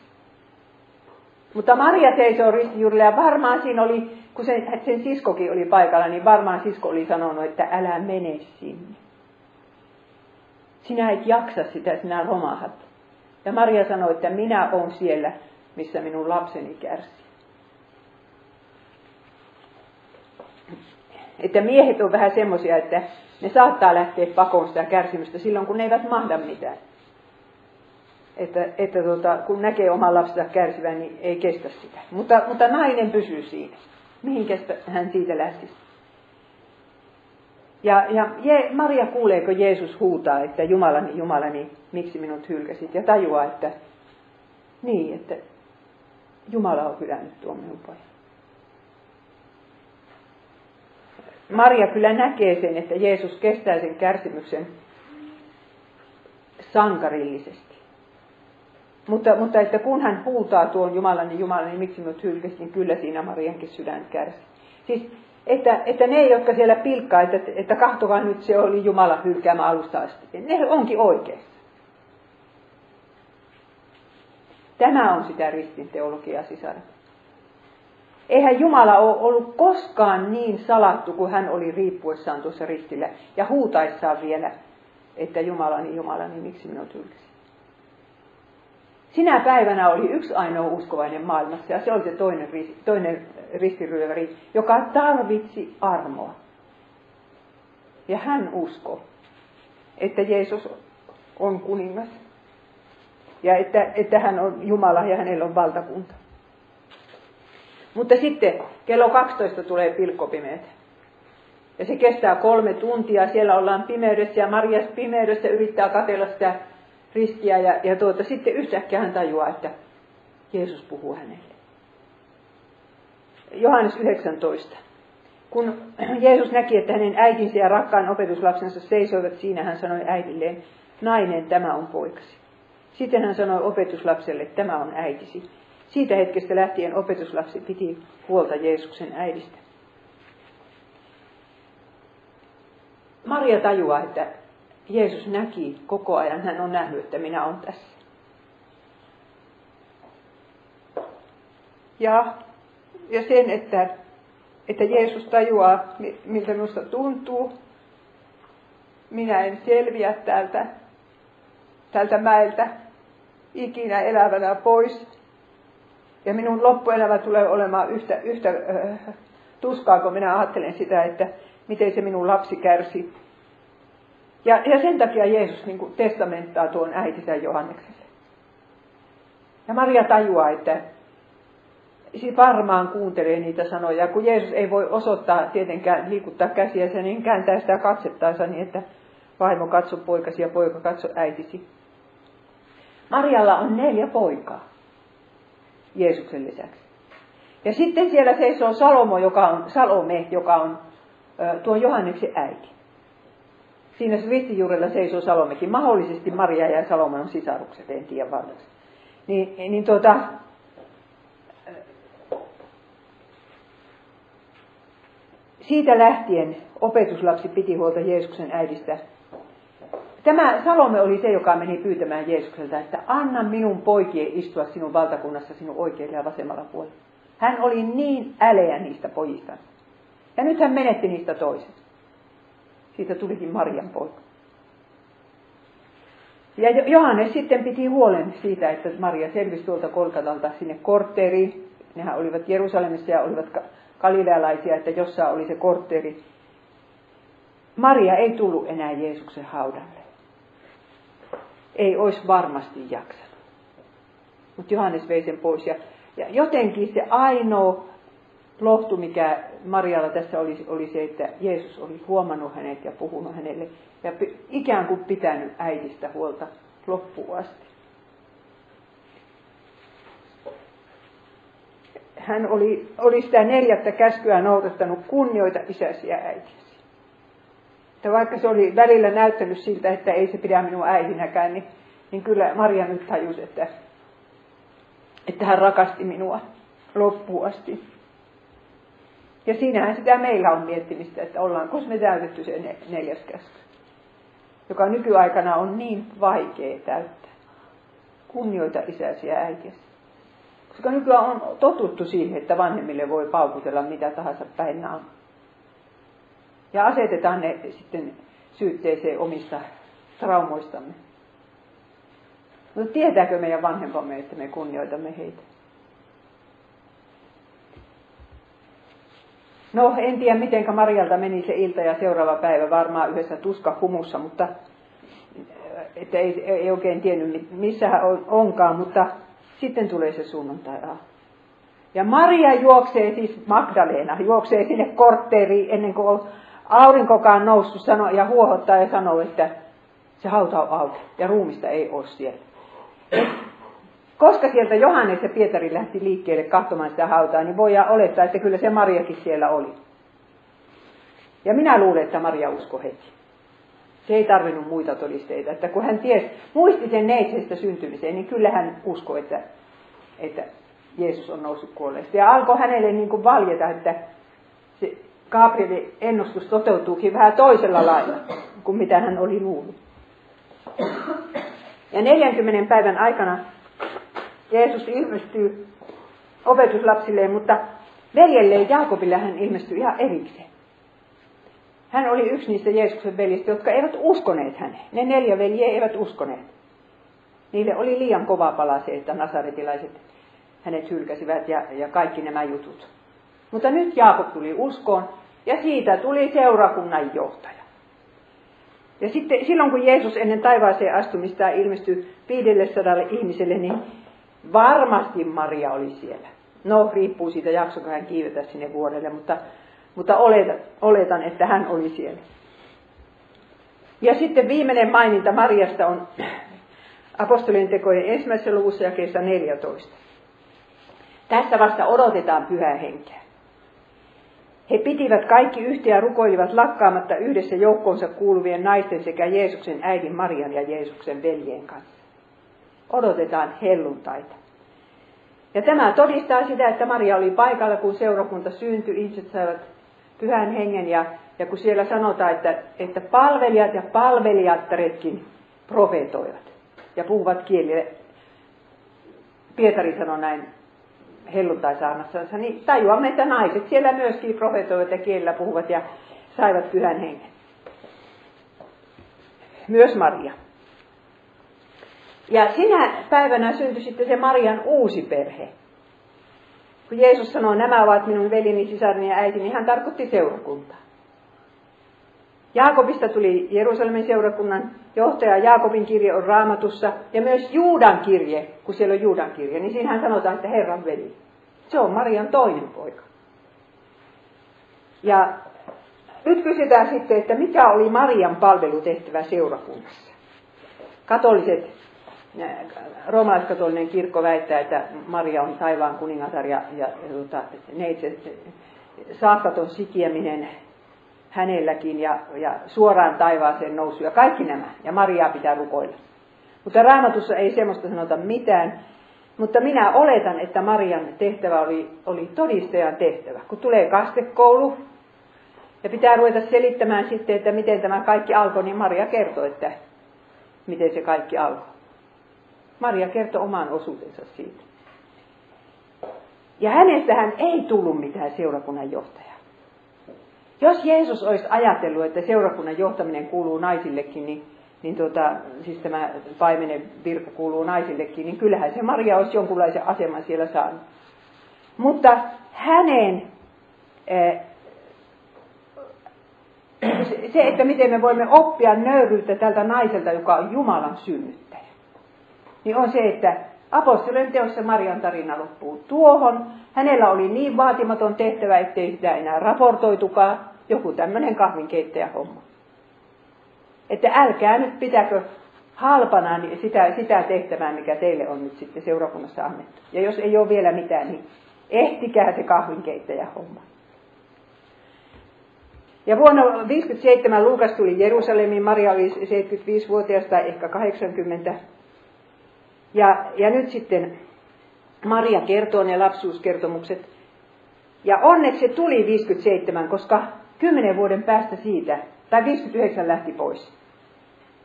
Mutta Maria seisoo ristin juurella ja varmaan siinä oli, kun sen, sen siskokin oli paikalla, niin varmaan sisko oli sanonut, että älä mene sinne. Sinä et jaksa sitä, sinä romahat. Ja Maria sanoi, että minä olen siellä, missä minun lapseni kärsii. Että miehet on vähän semmoisia, että ne saattaa lähteä pakoon sitä kärsimystä silloin, kun ne eivät mahda mitään. Että, että tuota, kun näkee oman lapsensa kärsivän, niin ei kestä sitä. Mutta, mutta nainen pysyy siinä. Mihin hän siitä lähtisi? Ja, ja Je, Maria kuuleeko Jeesus huutaa, että Jumalani, Jumalani, miksi minut hylkäsit? Ja tajuaa, että niin, että Jumala on hylännyt tuon minun pojan. Maria kyllä näkee sen, että Jeesus kestää sen kärsimyksen sankarillisesti. Mutta, mutta että kun hän huutaa tuon Jumalan niin Jumalan, niin miksi minut hylkäsit, niin kyllä siinä Mariankin sydän kärsi. Siis, että, että ne, jotka siellä pilkkaa, että, että kahtokaa nyt se oli Jumala hylkäämä alusta asti, ne onkin oikeassa. Tämä on sitä ristin teologiaa sisaret. Eihän Jumala ole ollut koskaan niin salattu kuin hän oli riippuessaan tuossa ristillä ja huutaissaan vielä, että Jumalani, Jumalani, miksi minut hylkäsi. Sinä päivänä oli yksi ainoa uskovainen maailmassa ja se oli se toinen, toinen ristiryöväri, joka tarvitsi armoa. Ja hän usko, että Jeesus on kuningas ja että, että hän on Jumala ja hänellä on valtakunta. Mutta sitten kello 12 tulee pilkkopimeät. Ja se kestää kolme tuntia, siellä ollaan pimeydessä ja Marjas pimeydessä yrittää katella sitä ristiä ja, ja tuota, sitten yhtäkkiä hän tajuaa, että Jeesus puhuu hänelle. Johannes 19. Kun Jeesus näki, että hänen äitinsä ja rakkaan opetuslapsensa seisoivat siinä, hän sanoi äidilleen, nainen, tämä on poikasi. Sitten hän sanoi opetuslapselle, tämä on äitisi. Siitä hetkestä lähtien opetuslapsi piti huolta Jeesuksen äidistä. Maria tajuaa, että Jeesus näki koko ajan, hän on nähnyt, että minä olen tässä. Ja, ja sen, että, että Jeesus tajuaa, miltä minusta tuntuu. Minä en selviä täältä, tältä mäeltä ikinä elävänä pois. Ja minun loppuelämä tulee olemaan yhtä, yhtä äh, tuskaa, kun minä ajattelen sitä, että miten se minun lapsi kärsi. Ja, ja sen takia Jeesus niin kuin testamenttaa tuon äitinsä Johannekselle. Ja Maria tajuaa, että varmaan kuuntelee niitä sanoja. Kun Jeesus ei voi osoittaa tietenkään liikuttaa käsiänsä, niin kääntää sitä katsettaansa niin, että vaimo katso poikasi ja poika katso äitisi. Marjalla on neljä poikaa. Jeesuksen lisäksi. Ja sitten siellä seisoo Salomo, joka on, Salome, joka on tuo Johanneksen äiti. Siinä ristijuurella seisoo Salomekin. Mahdollisesti Maria ja Salome on sisarukset, en tiedä varmasti. Niin, niin tuota, siitä lähtien opetuslapsi piti huolta Jeesuksen äidistä Tämä Salome oli se, joka meni pyytämään Jeesukselta, että anna minun poikien istua sinun valtakunnassa sinun oikealla ja vasemmalla puolella. Hän oli niin äleä niistä pojista. Ja nyt hän menetti niistä toiset. Siitä tulikin Marian poika. Ja Johannes sitten piti huolen siitä, että Maria selvisi tuolta Kolkatalta sinne kortteeriin. Nehän olivat Jerusalemissa ja olivat galilealaisia, että jossain oli se kortteeri. Maria ei tullut enää Jeesuksen haudalle ei olisi varmasti jaksanut. Mutta Johannes vei sen pois. Ja, ja jotenkin se ainoa lohtu, mikä Marialla tässä oli, oli se, että Jeesus oli huomannut hänet ja puhunut hänelle ja ikään kuin pitänyt äidistä huolta loppuun asti. Hän oli, oli sitä neljättä käskyä noudattanut kunnioita isäsi ja äitisi. Että vaikka se oli välillä näyttänyt siltä, että ei se pidä minua äitinäkään, niin, niin kyllä Maria nyt tajusi, että, että hän rakasti minua loppuun asti. Ja siinähän sitä meillä on miettimistä, että ollaanko me täytetty se neljäs käsky, joka nykyaikana on niin vaikea täyttää. Kunnioita isäsi ja äitiäsi. Koska nykyään on totuttu siihen, että vanhemmille voi paukutella mitä tahansa päin on. Ja asetetaan ne sitten syytteeseen omista traumoistamme. Mutta tietääkö meidän vanhempamme, että me kunnioitamme heitä? No, en tiedä miten Marjalta meni se ilta ja seuraava päivä varmaan yhdessä tuska humussa, mutta että ei, ei oikein tiennyt missä hän onkaan, mutta sitten tulee se sunnuntai Ja Maria juoksee, siis Magdalena, juoksee sinne kortteeriin ennen kuin aurinkokaan noussut sano, ja huohottaa ja sanoo, että se hauta on auki ja ruumista ei ole siellä. Koska sieltä Johannes ja Pietari lähti liikkeelle katsomaan sitä hautaa, niin voidaan olettaa, että kyllä se Mariakin siellä oli. Ja minä luulen, että Maria usko heti. Se ei tarvinnut muita todisteita. Että kun hän ties, muisti sen neitsestä syntymiseen, niin kyllä hän uskoi, että, että Jeesus on noussut kuolleesta. Ja alkoi hänelle niin kuin valjeta, että se Gabrielin ennustus toteutuukin vähän toisella lailla kuin mitä hän oli luullut. Ja 40 päivän aikana Jeesus ilmestyy opetuslapsilleen, mutta veljelleen Jaakobille hän ilmestyy ihan erikseen. Hän oli yksi niistä Jeesuksen veljistä, jotka eivät uskoneet häneen. Ne neljä veljeä eivät uskoneet. Niille oli liian kova pala se, että nasaretilaiset hänet hylkäsivät ja, ja kaikki nämä jutut. Mutta nyt Jaakob tuli uskoon ja siitä tuli seurakunnan johtaja. Ja sitten silloin kun Jeesus ennen taivaaseen astumista ilmestyi 500 ihmiselle, niin varmasti Maria oli siellä. No, riippuu siitä, jaksoko hän kiivetä sinne vuodelle, mutta, mutta oletan, oletan, että hän oli siellä. Ja sitten viimeinen maininta Mariasta on apostolien tekojen ensimmäisessä luvussa ja kesä 14. Tässä vasta odotetaan pyhää henkeä. He pitivät kaikki yhtä ja rukoilivat lakkaamatta yhdessä joukkoonsa kuuluvien naisten sekä Jeesuksen äidin Marian ja Jeesuksen veljen kanssa. Odotetaan helluntaita. Ja tämä todistaa sitä, että Maria oli paikalla, kun seurakunta syntyi, ihmiset saivat pyhän hengen ja, ja kun siellä sanotaan, että, että palvelijat ja palvelijattaretkin profetoivat ja puhuvat kielillä. Pietari sanoi näin helluntaisaarnassa, niin tajuamme, että naiset siellä myöskin profetoivat ja kielellä puhuvat ja saivat pyhän hengen. Myös Maria. Ja sinä päivänä syntyi sitten se Marian uusi perhe. Kun Jeesus sanoi, nämä ovat minun velini, sisarni ja äitini, hän tarkoitti seurakuntaa. Jaakobista tuli Jerusalemin seurakunnan johtaja. Jaakobin kirje on raamatussa. Ja myös Juudan kirje, kun siellä on Juudan kirje, niin siinähän sanotaan, että Herran veli. Se on Marian toinen poika. Ja nyt kysytään sitten, että mikä oli Marian palvelutehtävä seurakunnassa. Katoliset, roomalaiskatolinen kirkko väittää, että Maria on taivaan kuningatar ja, ja tuota, neitse, saakkaton sikieminen hänelläkin ja, ja suoraan taivaaseen nousu ja kaikki nämä. Ja Mariaa pitää rukoilla. Mutta raamatussa ei semmoista sanota mitään. Mutta minä oletan, että Marian tehtävä oli, oli todistajan tehtävä. Kun tulee kastekoulu ja pitää ruveta selittämään sitten, että miten tämä kaikki alkoi, niin Maria kertoi, että miten se kaikki alkoi. Maria kertoi oman osuutensa siitä. Ja hänestähän ei tullut mitään seurakunnan johtajaa. Jos Jeesus olisi ajatellut, että seurakunnan johtaminen kuuluu naisillekin, niin, niin tuota, siis tämä paimenen virka kuuluu naisillekin, niin kyllähän se Maria olisi jonkunlaisen aseman siellä saanut. Mutta hänen eh, se, että miten me voimme oppia nöyryyttä tältä naiselta, joka on Jumalan synnyttäjä, niin on se, että apostolien teossa Marian tarina loppuu tuohon. Hänellä oli niin vaatimaton tehtävä, ettei sitä enää raportoitukaan. Joku tämmöinen kahvinkeittäjähomma. Että älkää nyt pitäkö halpana sitä, sitä tehtävää, mikä teille on nyt sitten seurakunnassa annettu. Ja jos ei ole vielä mitään, niin ehtikää se kahvinkeittäjähomma. Ja vuonna 1957 Luukas tuli Jerusalemiin, Maria oli 75-vuotias tai ehkä 80. Ja, ja nyt sitten Maria kertoo ne lapsuuskertomukset. Ja onneksi se tuli 57, koska 10 vuoden päästä siitä, tai 59 lähti pois.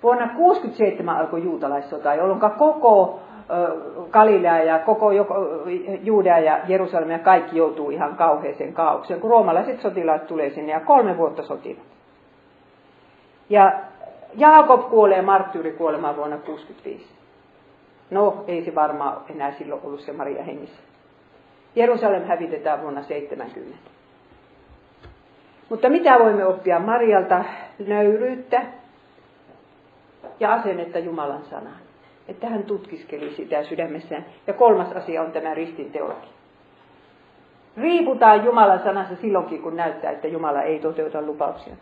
Vuonna 67 alkoi juutalaissota, jolloin koko Galilea ja koko Juudea ja Jerusalem ja kaikki joutuu ihan kauheeseen kaaukseen, kun roomalaiset sotilaat tulee sinne ja kolme vuotta sotivat. Ja Jaakob kuolee marttyyrikuolemaan vuonna 65. No, ei se varmaan enää silloin ollut se Maria hengissä. Jerusalem hävitetään vuonna 70. Mutta mitä voimme oppia Marialta? Nöyryyttä ja asennetta Jumalan sanaan. Että hän tutkiskeli sitä sydämessään. Ja kolmas asia on tämä ristin teologia. Riiputaan Jumalan sanassa silloinkin, kun näyttää, että Jumala ei toteuta lupauksia.